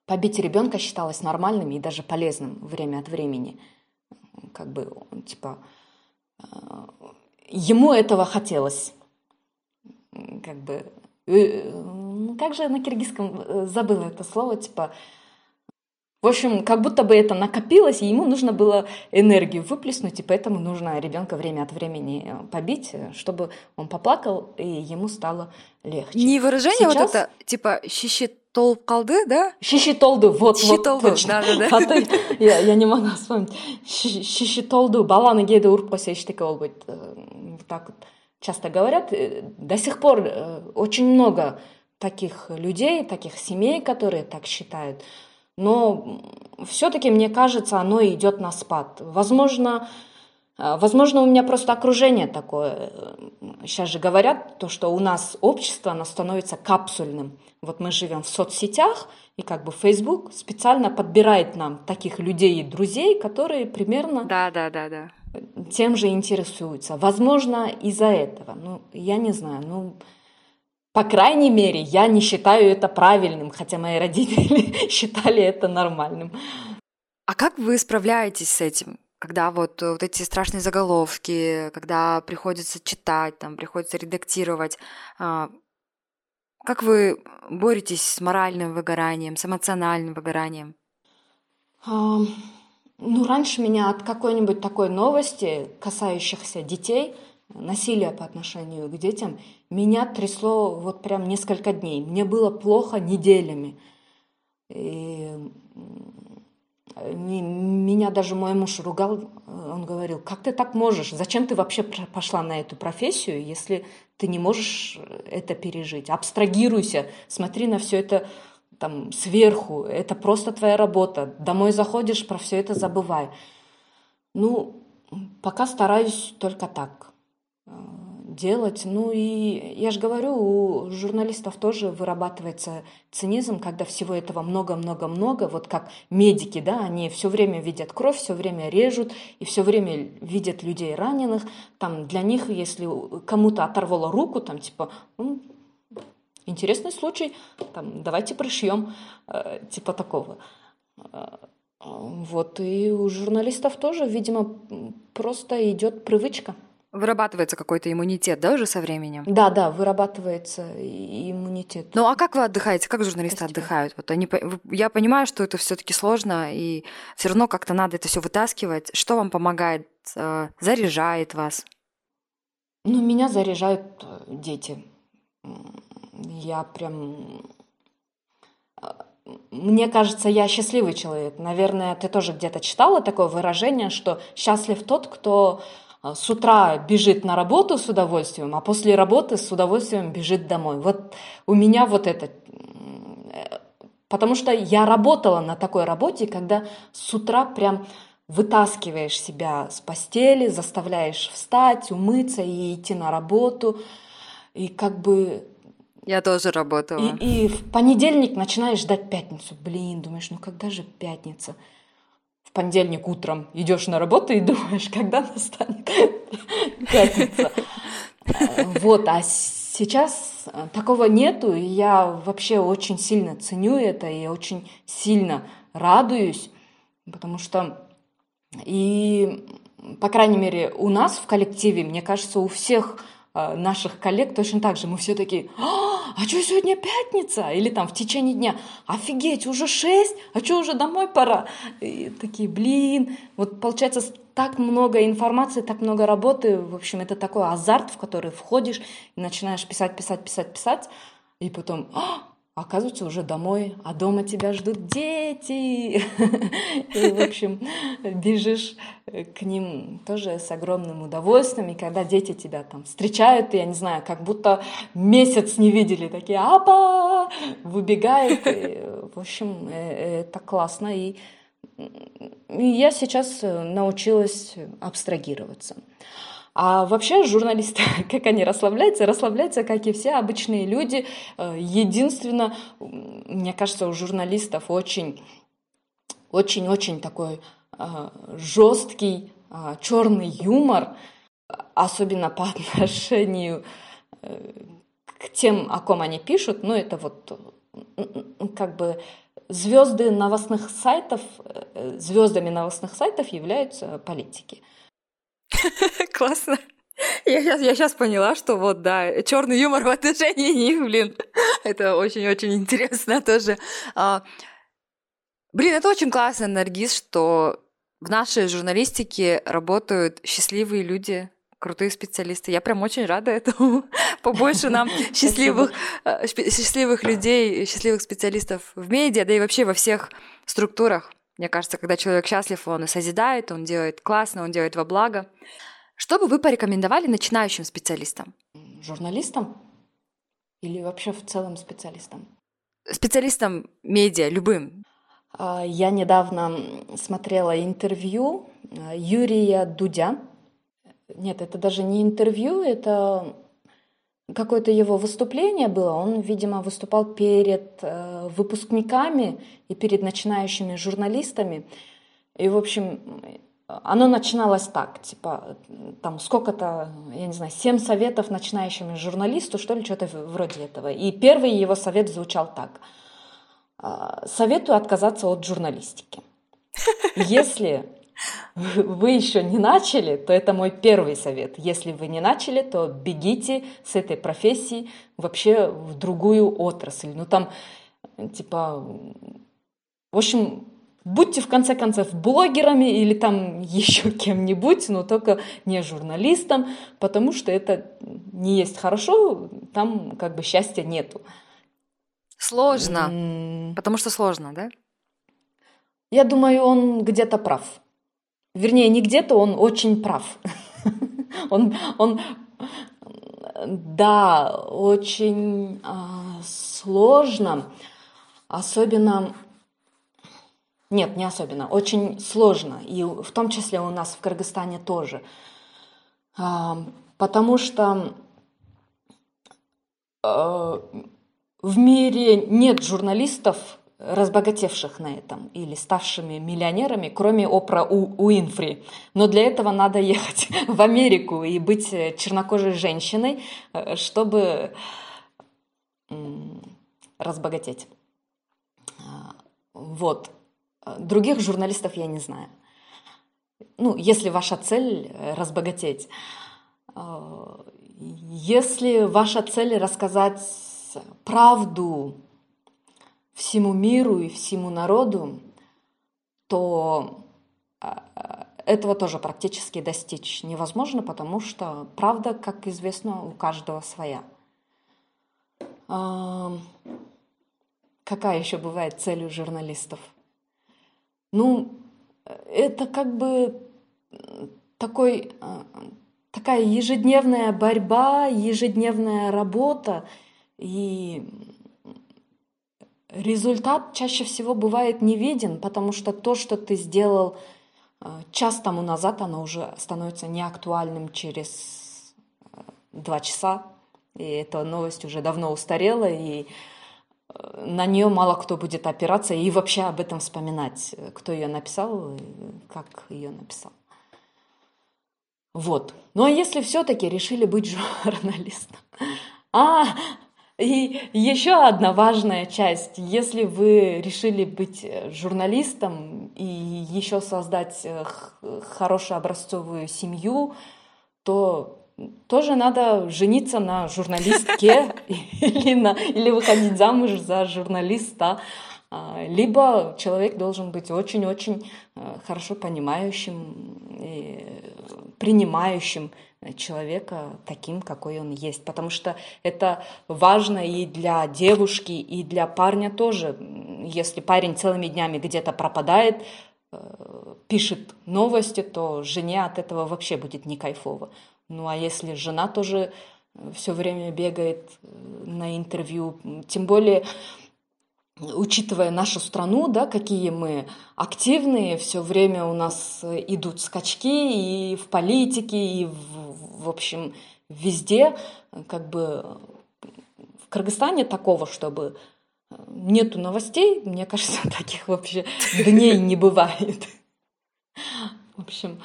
побить ребенка считалось нормальным и даже полезным время от времени. Как бы, типа, э, ему этого хотелось. Как бы, э, ну, как же на киргизском э, забыла это слово, типа, в общем, как будто бы это накопилось, и ему нужно было энергию выплеснуть, и поэтому нужно ребенка время от времени побить, чтобы он поплакал, и ему стало легче. Не выражение Сейчас... вот это, типа, щищит толып қалды да? Шиши толды вот шиши вот толды точно. да да я, я не могу вспомнить. Шиши толды баланы кээде уруп койсо эчтеке болбойт вот так вот часто говорят. До сих пор очень много таких людей таких семей которые так считают. Но все-таки, мне кажется, оно идет на спад. Возможно, э, Возможно, у меня просто окружение такое. Сейчас же говорят, то, что у нас общество, оно становится капсульным. Вот мы живем в соцсетях, и как бы Facebook специально подбирает нам таких людей и друзей, которые примерно да, да, да, да. тем же интересуются. Возможно, из-за этого. Ну, я не знаю. Ну, по крайней мере, я не считаю это правильным, хотя мои родители *laughs* считали это нормальным. А как вы справляетесь с этим? Когда вот, вот эти страшные заголовки, когда приходится читать, там, приходится редактировать, а, как вы боретесь с моральным выгоранием, с эмоциональным выгоранием? Ну, раньше меня от какой-нибудь такой новости, касающихся детей, насилия по отношению к детям, меня трясло вот прям несколько дней. Мне было плохо неделями. И меня даже мой муж ругал, он говорил, как ты так можешь, зачем ты вообще пошла на эту профессию, если ты не можешь это пережить, абстрагируйся, смотри на все это там сверху, это просто твоя работа, домой заходишь, про все это забывай. Ну, пока стараюсь только так делать. Ну и я же говорю, у журналистов тоже вырабатывается цинизм, когда всего этого много-много-много, вот как медики, да, они все время видят кровь, все время режут и все время видят людей раненых. Там для них, если кому-то оторвало руку, там типа, интересный случай, там, давайте пришьем, э, типа такого. Э, вот, и у журналистов тоже, видимо, просто идет привычка. Вырабатывается какой-то иммунитет, да, уже со временем? Да, да, вырабатывается иммунитет. Ну а как вы отдыхаете? Как журналисты Спасибо. отдыхают? Вот они, я понимаю, что это все-таки сложно, и все равно как-то надо это все вытаскивать. Что вам помогает, э, заряжает вас? Ну, меня заряжают э, дети. Я прям э, мне кажется, я счастливый человек. Наверное, ты тоже где-то читала такое выражение, что счастлив тот, кто с утра бежит на работу с удовольствием, а после работы с удовольствием бежит домой. Вот у меня вот это. Потому что я работала на такой работе, когда с утра прям вытаскиваешь себя с постели, заставляешь встать, умыться и идти на работу. И как бы я тоже работала. И, и в понедельник начинаешь ждать пятницу. Блин, думаешь, ну когда же пятница? Понедельник утром идешь на работу и думаешь, когда настанет *laughs* пятница. Вот, а сейчас такого нету, и я вообще очень сильно ценю это, и очень сильно радуюсь, потому что и, по крайней мере, у нас в коллективе, мне кажется, у всех наших коллег точно так же. Мы все такие, а, а что сегодня пятница? Или там в течение дня, офигеть, уже шесть, а что уже домой пора? И такие, блин, вот получается так много информации, так много работы. В общем, это такой азарт, в который входишь и начинаешь писать, писать, писать, писать. И потом, а, оказывается, уже домой, а дома тебя ждут дети. *laughs* И, в общем, бежишь к ним тоже с огромным удовольствием. И когда дети тебя там встречают, я не знаю, как будто месяц не видели, такие «Апа!» выбегают. И, в общем, э, это классно. И я сейчас научилась абстрагироваться. А вообще журналисты, *laughs* как они расслабляются, расслабляются, как и все обычные люди. Э, единственное, мне кажется, у журналистов очень, очень-очень такой э, жесткий э, черный юмор, особенно по *laughs* отношению к тем, о ком они пишут. Ну, это вот как бы звезды новостных сайтов, звездами новостных сайтов являются политики. *laughs* Классно. Я сейчас, я сейчас поняла, что вот, да, черный юмор в отношении них, блин, *laughs* это очень-очень интересно *laughs* тоже. А, блин, это очень классно, Наргиз, что в нашей журналистике работают счастливые люди, крутые специалисты. Я прям очень рада этому. Побольше нам счастливых, э, счастливых людей, счастливых специалистов в медиа, да и вообще во всех структурах. Мне кажется, когда человек счастлив, он и созидает, он делает классно, он делает во благо. Что бы вы порекомендовали начинающим специалистам? Журналистам? Или вообще в целом специалистам? Специалистам медиа, любым. А, я недавно смотрела интервью э, Юрия Дудя. Нет, это даже не интервью, это какое-то его выступление было. Он, видимо, выступал перед э, выпускниками и перед начинающими журналистами. И, в общем, оно начиналось так, типа, там сколько-то, я не знаю, семь советов начинающему журналисту, что ли, что-то вроде этого. И первый его совет звучал так. «А, советую отказаться от журналистики. Если вы еще не начали, то это мой первый совет. Если вы не начали, то бегите с этой профессии вообще в другую отрасль. Ну там, типа, в общем, будьте в конце концов блогерами или там *laughs* еще кем-нибудь, но только не журналистом, потому что это не есть хорошо, там как бы счастья нету. Сложно, mm. потому что сложно, да? Я думаю, он где-то прав. Вернее, не где-то, он очень прав. *laughs* он, он, да, очень э, сложно, особенно нет, не особенно. Очень сложно. И в том числе у нас в Кыргызстане тоже. А, потому что а, в мире нет журналистов, разбогатевших на этом или ставшими миллионерами, кроме Опра Уинфри. Но для этого надо ехать *laughs* в Америку и быть чернокожей женщиной, э, чтобы разбогатеть. А, вот. Других журналистов я не знаю. Ну, если ваша цель э, разбогатеть, э, если ваша цель рассказать правду всему миру и всему народу, то э, этого тоже практически достичь невозможно, потому что правда, как известно, у каждого своя. Какая еще бывает цель у журналистов? Ну, это как бы такой, такая ежедневная борьба, ежедневная работа, и результат чаще всего бывает не виден, потому что то, что ты сделал э, час тому назад, оно уже становится неактуальным через э, два часа, и эта новость уже давно устарела, и на нее мало кто будет опираться и вообще об этом вспоминать, кто ее написал, как ее написал. Вот. Ну а если все-таки решили быть *laughs* журналистом? А, и еще одна важная часть. Если вы решили быть журналистом и еще создать э, хорошую образцовую семью, то тоже надо жениться на журналистке *laughs* или, на, или выходить замуж за журналиста. А, либо человек должен быть очень-очень э, хорошо понимающим и принимающим человека таким, какой он есть. Потому что это важно и для девушки, и для парня тоже. Если парень целыми днями где-то пропадает, э, пишет новости, то жене от этого вообще будет не кайфово. Ну а если жена тоже э, все время бегает э, на интервью, тем более учитывая нашу страну, да, какие мы активные, все время у нас э, идут скачки и в политике, и в, в общем везде, как бы в Кыргызстане такого, чтобы нету новостей, мне кажется, *laughs* таких вообще дней не бывает. В общем,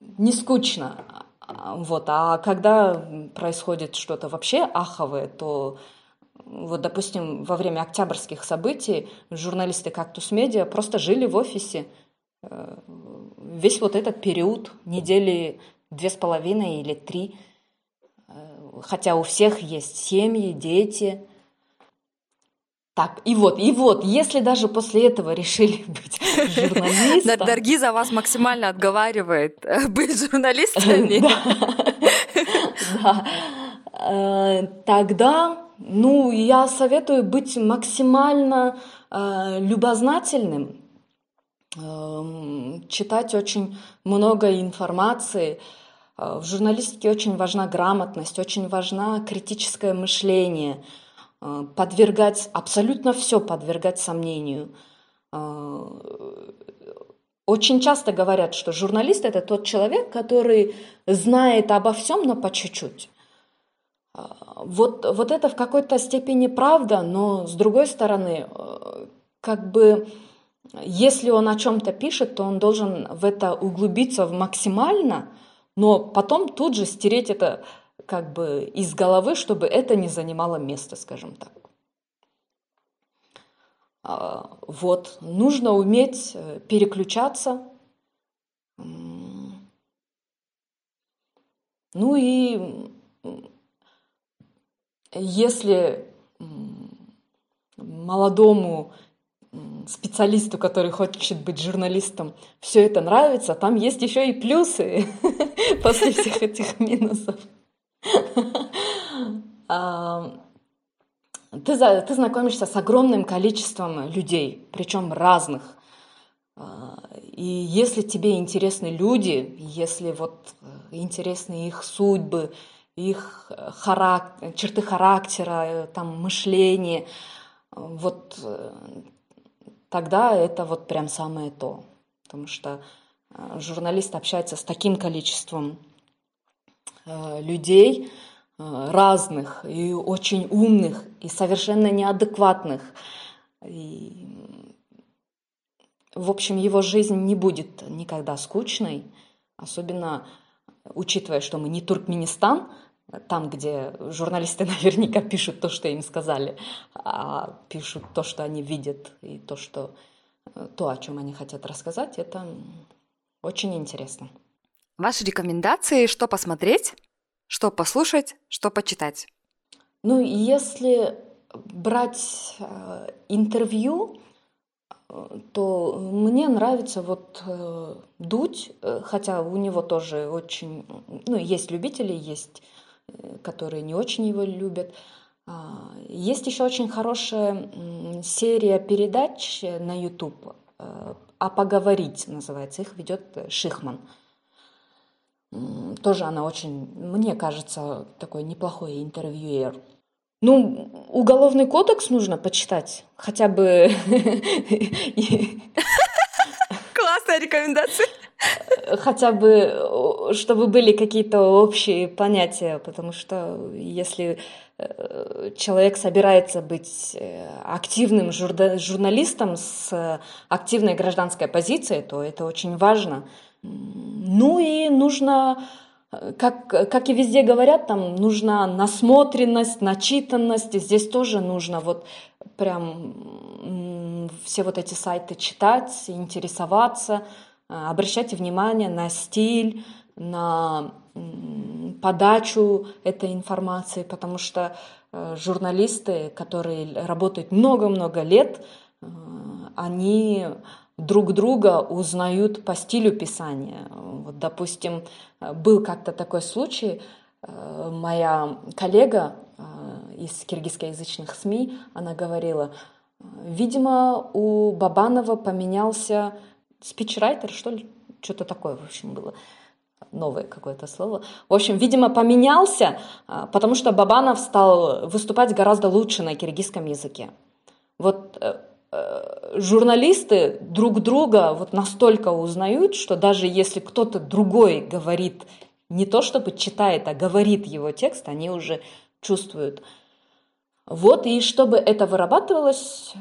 не скучно. Вот. А когда происходит что-то вообще аховое, то вот, допустим, во время октябрьских событий журналисты «Кактус Медиа» просто жили в офисе э, весь вот этот период недели две с половиной или три. Э, хотя у всех есть семьи, дети. Так, и вот, и вот, если даже после этого решили *laughs* быть журналистом... Дорогие за вас максимально отговаривает э, быть журналистами. *laughs* Да. Тогда, ну, я советую быть максимально э, любознательным, эм, читать очень много информации. В журналистике очень важна грамотность, очень важна критическое мышление – Э, подвергать, абсолютно все подвергать сомнению. Э, очень часто говорят, что журналист это тот человек, который знает обо всем, но по чуть-чуть. Э, вот, вот это в какой-то степени правда, но с другой стороны, как бы, если он о чем-то пишет, то он должен в это углубиться максимально, но потом тут же стереть это как бы из головы, чтобы это не занимало место, скажем так. А, вот, нужно уметь э, переключаться. Ну и если молодому специалисту, который хочет быть журналистом, все это нравится, там есть еще и плюсы *laughs* после всех этих минусов. *laughs* Ты, ты знакомишься с огромным количеством людей, причем разных. А, и если тебе интересны люди, если вот э, интересны их судьбы, их характер, черты характера, э, там, мышление, вот э, тогда это вот прям самое то. Потому что журналист общается с таким количеством Э, людей э, разных и очень умных и совершенно неадекватных. И, в общем, его жизнь не будет никогда скучной, особенно учитывая, что мы не Туркменистан, там, где журналисты *laughs* наверняка пишут то, что им сказали, а пишут то, что они видят, и то, что, то о чем они хотят рассказать, это очень интересно. Ваши рекомендации, что посмотреть, что послушать, что почитать? Ну, если брать э, интервью, э, то мне нравится вот э, Дудь, э, хотя у него тоже очень, ну, есть любители, есть, э, которые не очень его любят. А, есть еще очень хорошая серия передач на YouTube, э, «А поговорить» называется, их ведет Шихман. Тоже она очень, мне кажется, такой неплохой интервьюер. Ну, уголовный кодекс нужно почитать, хотя бы... Классная рекомендация. Хотя бы, чтобы были какие-то общие понятия, потому что если э, человек собирается быть э, активным журналистом с активной гражданской позицией, то это очень важно. Ну и нужно, как, как и везде говорят, там нужна насмотренность, начитанность. Здесь тоже нужно вот прям все вот эти сайты читать, интересоваться, обращать внимание на стиль, на подачу этой информации, потому что э, журналисты, которые работают много-много лет, э, они друг друга узнают по стилю писания. Вот, допустим, был как-то такой случай, э, моя коллега э, из киргизскоязычных СМИ, она говорила, видимо, у Бабанова поменялся спичрайтер, что ли, что-то такое, в общем, было новое какое-то слово. В общем, видимо, поменялся, э, потому что Бабанов стал выступать гораздо лучше на киргизском языке. Вот Э, журналисты друг друга вот настолько узнают, что даже если кто-то другой говорит, не то чтобы читает, а говорит его текст, они уже чувствуют. Вот, и чтобы это вырабатывалось, э,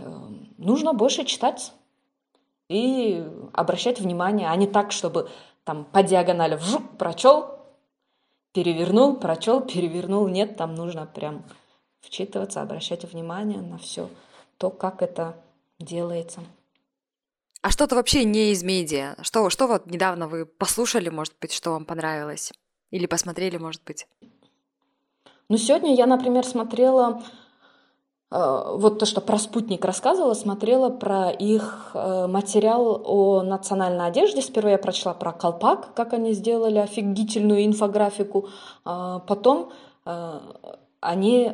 нужно больше читать и обращать внимание, а не так, чтобы там по диагонали вжук прочел, перевернул, прочел, перевернул. Нет, там нужно прям вчитываться, обращать внимание на все то, как это делается. А что-то вообще не из медиа? Что, что вот недавно вы послушали, может быть, что вам понравилось? Или посмотрели, может быть? Ну, сегодня я, например, смотрела Э, вот то, что про спутник рассказывала, смотрела про их э, материал о национальной одежде. Сперва я прочла про колпак, как они сделали офигительную инфографику. А потом э, они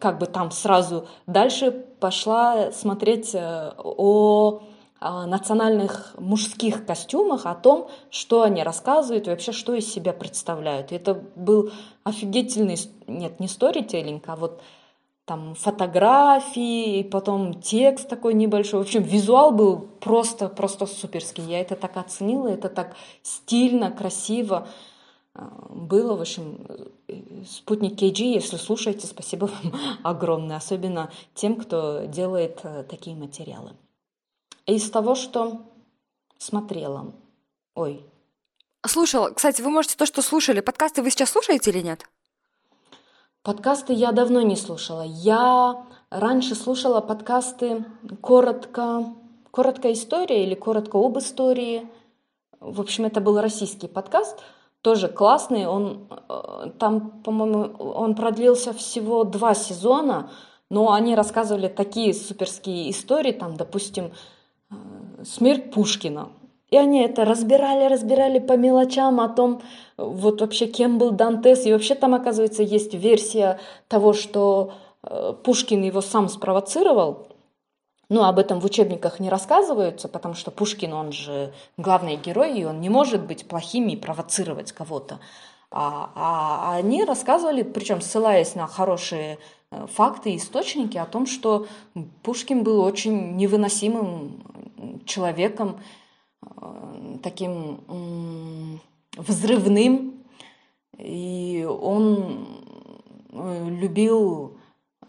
как бы там сразу дальше пошла смотреть о национальных мужских костюмах, о том, что они рассказывают и вообще что из себя представляют. И это был офигительный, нет, не сторителлинг, а вот там фотографии, потом текст такой небольшой. В общем, визуал был просто, просто суперский. Я это так оценила, это так стильно, красиво а, было. В общем, спутник KG, если слушаете, спасибо вам *laughs* огромное, особенно тем, кто делает э, такие материалы. Из того, что смотрела, ой. Слушала. Кстати, вы можете то, что слушали. Подкасты вы сейчас слушаете или нет? Подкасты я давно не слушала. Я раньше слушала подкасты коротко, короткая история или коротко об истории. В общем, это был российский подкаст, тоже классный. Он э, там, по-моему, он продлился всего два сезона, но они рассказывали такие суперские истории, там, допустим, э, смерть Пушкина. И они это разбирали, разбирали по мелочам о том, вот вообще кем был Дантес. И вообще там, оказывается, есть версия того, что э, Пушкин его сам спровоцировал. Ну, об этом в учебниках не рассказывается, потому что Пушкин, он же главный герой, и он не может быть плохим и провоцировать кого-то. А, а, а они рассказывали, причем ссылаясь на хорошие э, факты и источники о том, что Пушкин был очень невыносимым человеком, Э, таким взрывным, и он э, любил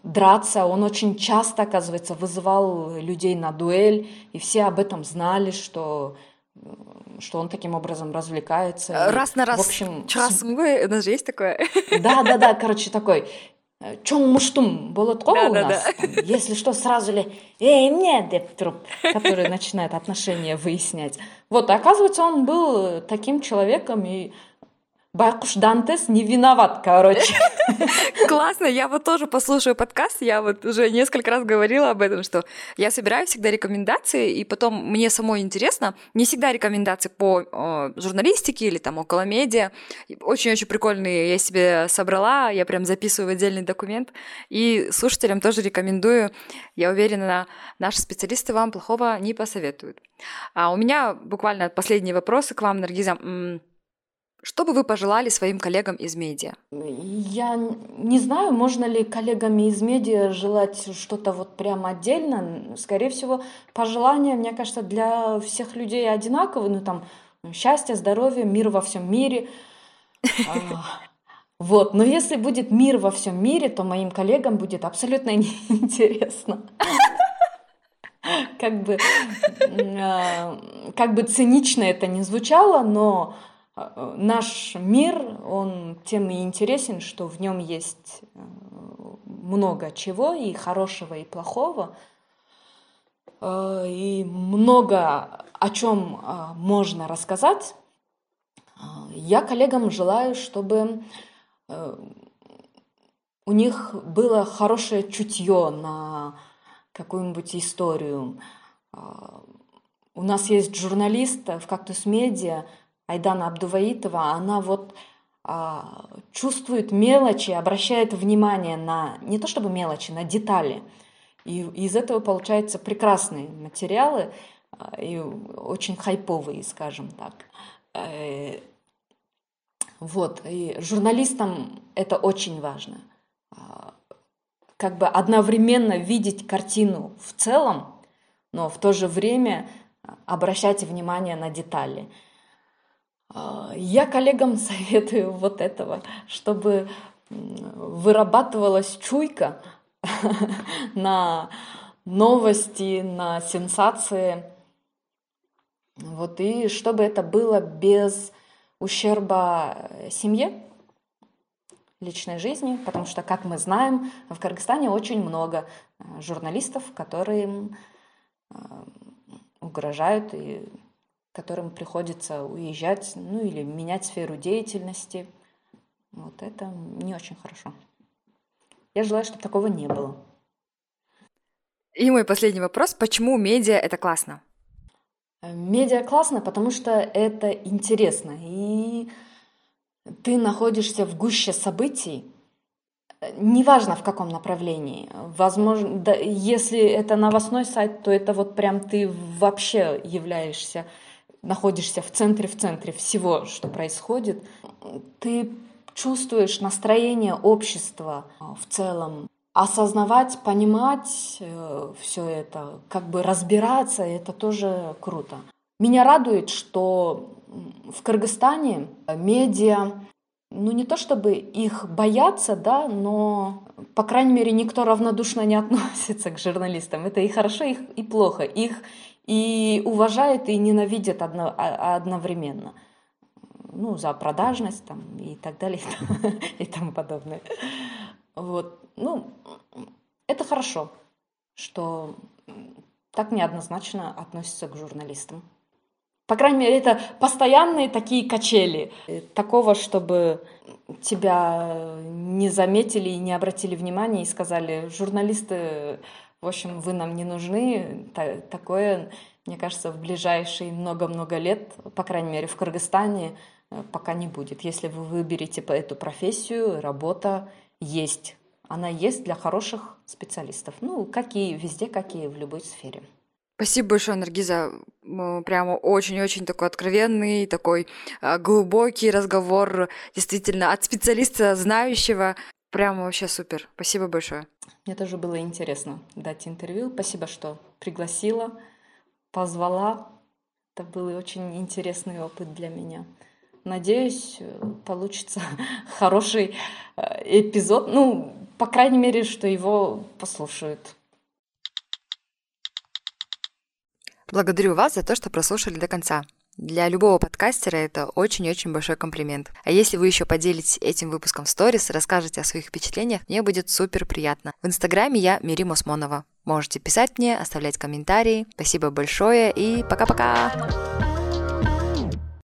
драться, он очень часто, оказывается, вызывал людей на дуэль, и все об этом знали, что что он таким образом развлекается. Раз на раз. В общем, час у нас же есть такое. Да, да, да, *laughs* короче, такой чем муштум болот да, у нас. Да, Там, если что, сразу ли «Эй, мне, деп труп», который начинает отношения выяснять. Вот, оказывается, он был таким человеком, и Байкуш Дантес не виноват, короче. *laughs* Классно, я вот тоже послушаю подкаст, я вот уже несколько раз говорила об этом, что я собираю всегда рекомендации, и потом мне самой интересно, не всегда рекомендации по о, журналистике или там около медиа, очень-очень прикольные я себе собрала, я прям записываю в отдельный документ, и слушателям тоже рекомендую, я уверена, наши специалисты вам плохого не посоветуют. А у меня буквально последние вопросы к вам, Наргиза. Что бы вы пожелали своим коллегам из медиа? Я не знаю, можно ли коллегам из медиа желать что-то вот прямо отдельно. Скорее всего, пожелания, мне кажется, для всех людей одинаковые. Ну, там, счастье, здоровье, мир во всем мире. А, вот, но если будет мир во всем мире, то моим коллегам будет абсолютно *laughs* неинтересно. Как бы, а, как бы цинично это не звучало, но наш мир, он тем и интересен, что в нем есть э, много чего, и хорошего, и плохого, э, и много о чем э, можно рассказать. Я коллегам желаю, чтобы у них было хорошее чутье на какую-нибудь историю. У нас есть журналист в «Кактус Медиа», Айдана Абдуваитова, она вот а, чувствует мелочи, обращает внимание на не то чтобы мелочи, на детали. И из этого получаются прекрасные материалы а, и очень хайповые, скажем так. Э, вот, и журналистам это очень важно. А, как бы одновременно видеть картину в целом, но в то же время обращать внимание на детали. А, я коллегам *laughs* советую вот этого, чтобы вырабатывалась чуйка *laughs* на новости, на сенсации. Вот, и чтобы это было без ущерба семье, личной жизни, потому что, как мы знаем, в Кыргызстане очень много э, журналистов, которые э, угрожают и которым приходится уезжать, ну или менять сферу деятельности Вот это не очень хорошо. Я желаю, чтобы такого не было. И мой последний вопрос. Почему медиа – это классно? Медиа классно, потому что это интересно. И ты находишься в гуще событий, неважно в каком направлении. Возможно, да, если это новостной сайт, то это вот прям ты вообще являешься, находишься в центре, в центре всего, что происходит. Ты чувствуешь настроение общества в целом. Осознавать, понимать э, все это, как бы разбираться, это тоже круто. Меня радует, что в Кыргызстане медиа, ну не то чтобы их боятся, да, но, по крайней мере, никто равнодушно не относится к журналистам. Это и хорошо, и плохо. Их и уважают, и ненавидят одно, а, одновременно. Ну, за продажность там, и так далее, и тому *laughs* подобное. Вот. Ну, это хорошо, что так неоднозначно относятся к журналистам. По крайней мере, это постоянные такие качели. Такого, чтобы тебя не заметили и не обратили внимания и сказали, журналисты, в общем, вы нам не нужны. Такое, мне кажется, в ближайшие много-много лет, по крайней мере, в Кыргызстане, э, пока не будет. Если вы выберете по эту профессию, работа есть. Она есть для хороших специалистов. Ну, какие везде, какие в любой сфере. Спасибо большое, Наргиза. Прямо очень-очень такой откровенный, такой а, глубокий разговор, действительно, от специалиста, знающего. Прямо вообще супер. Спасибо большое. Мне тоже было интересно дать интервью. Спасибо, что пригласила, позвала. Это был очень интересный опыт для меня. Надеюсь, получится *laughs* хороший э, эпизод. Ну, по крайней мере, что его послушают. Благодарю вас за то, что прослушали до конца. Для любого подкастера это очень-очень большой комплимент. А если вы еще поделитесь этим выпуском в сторис, расскажете о своих впечатлениях, мне будет супер приятно. В инстаграме я Мирим Осмонова. Можете писать мне, оставлять комментарии. Спасибо большое и пока-пока!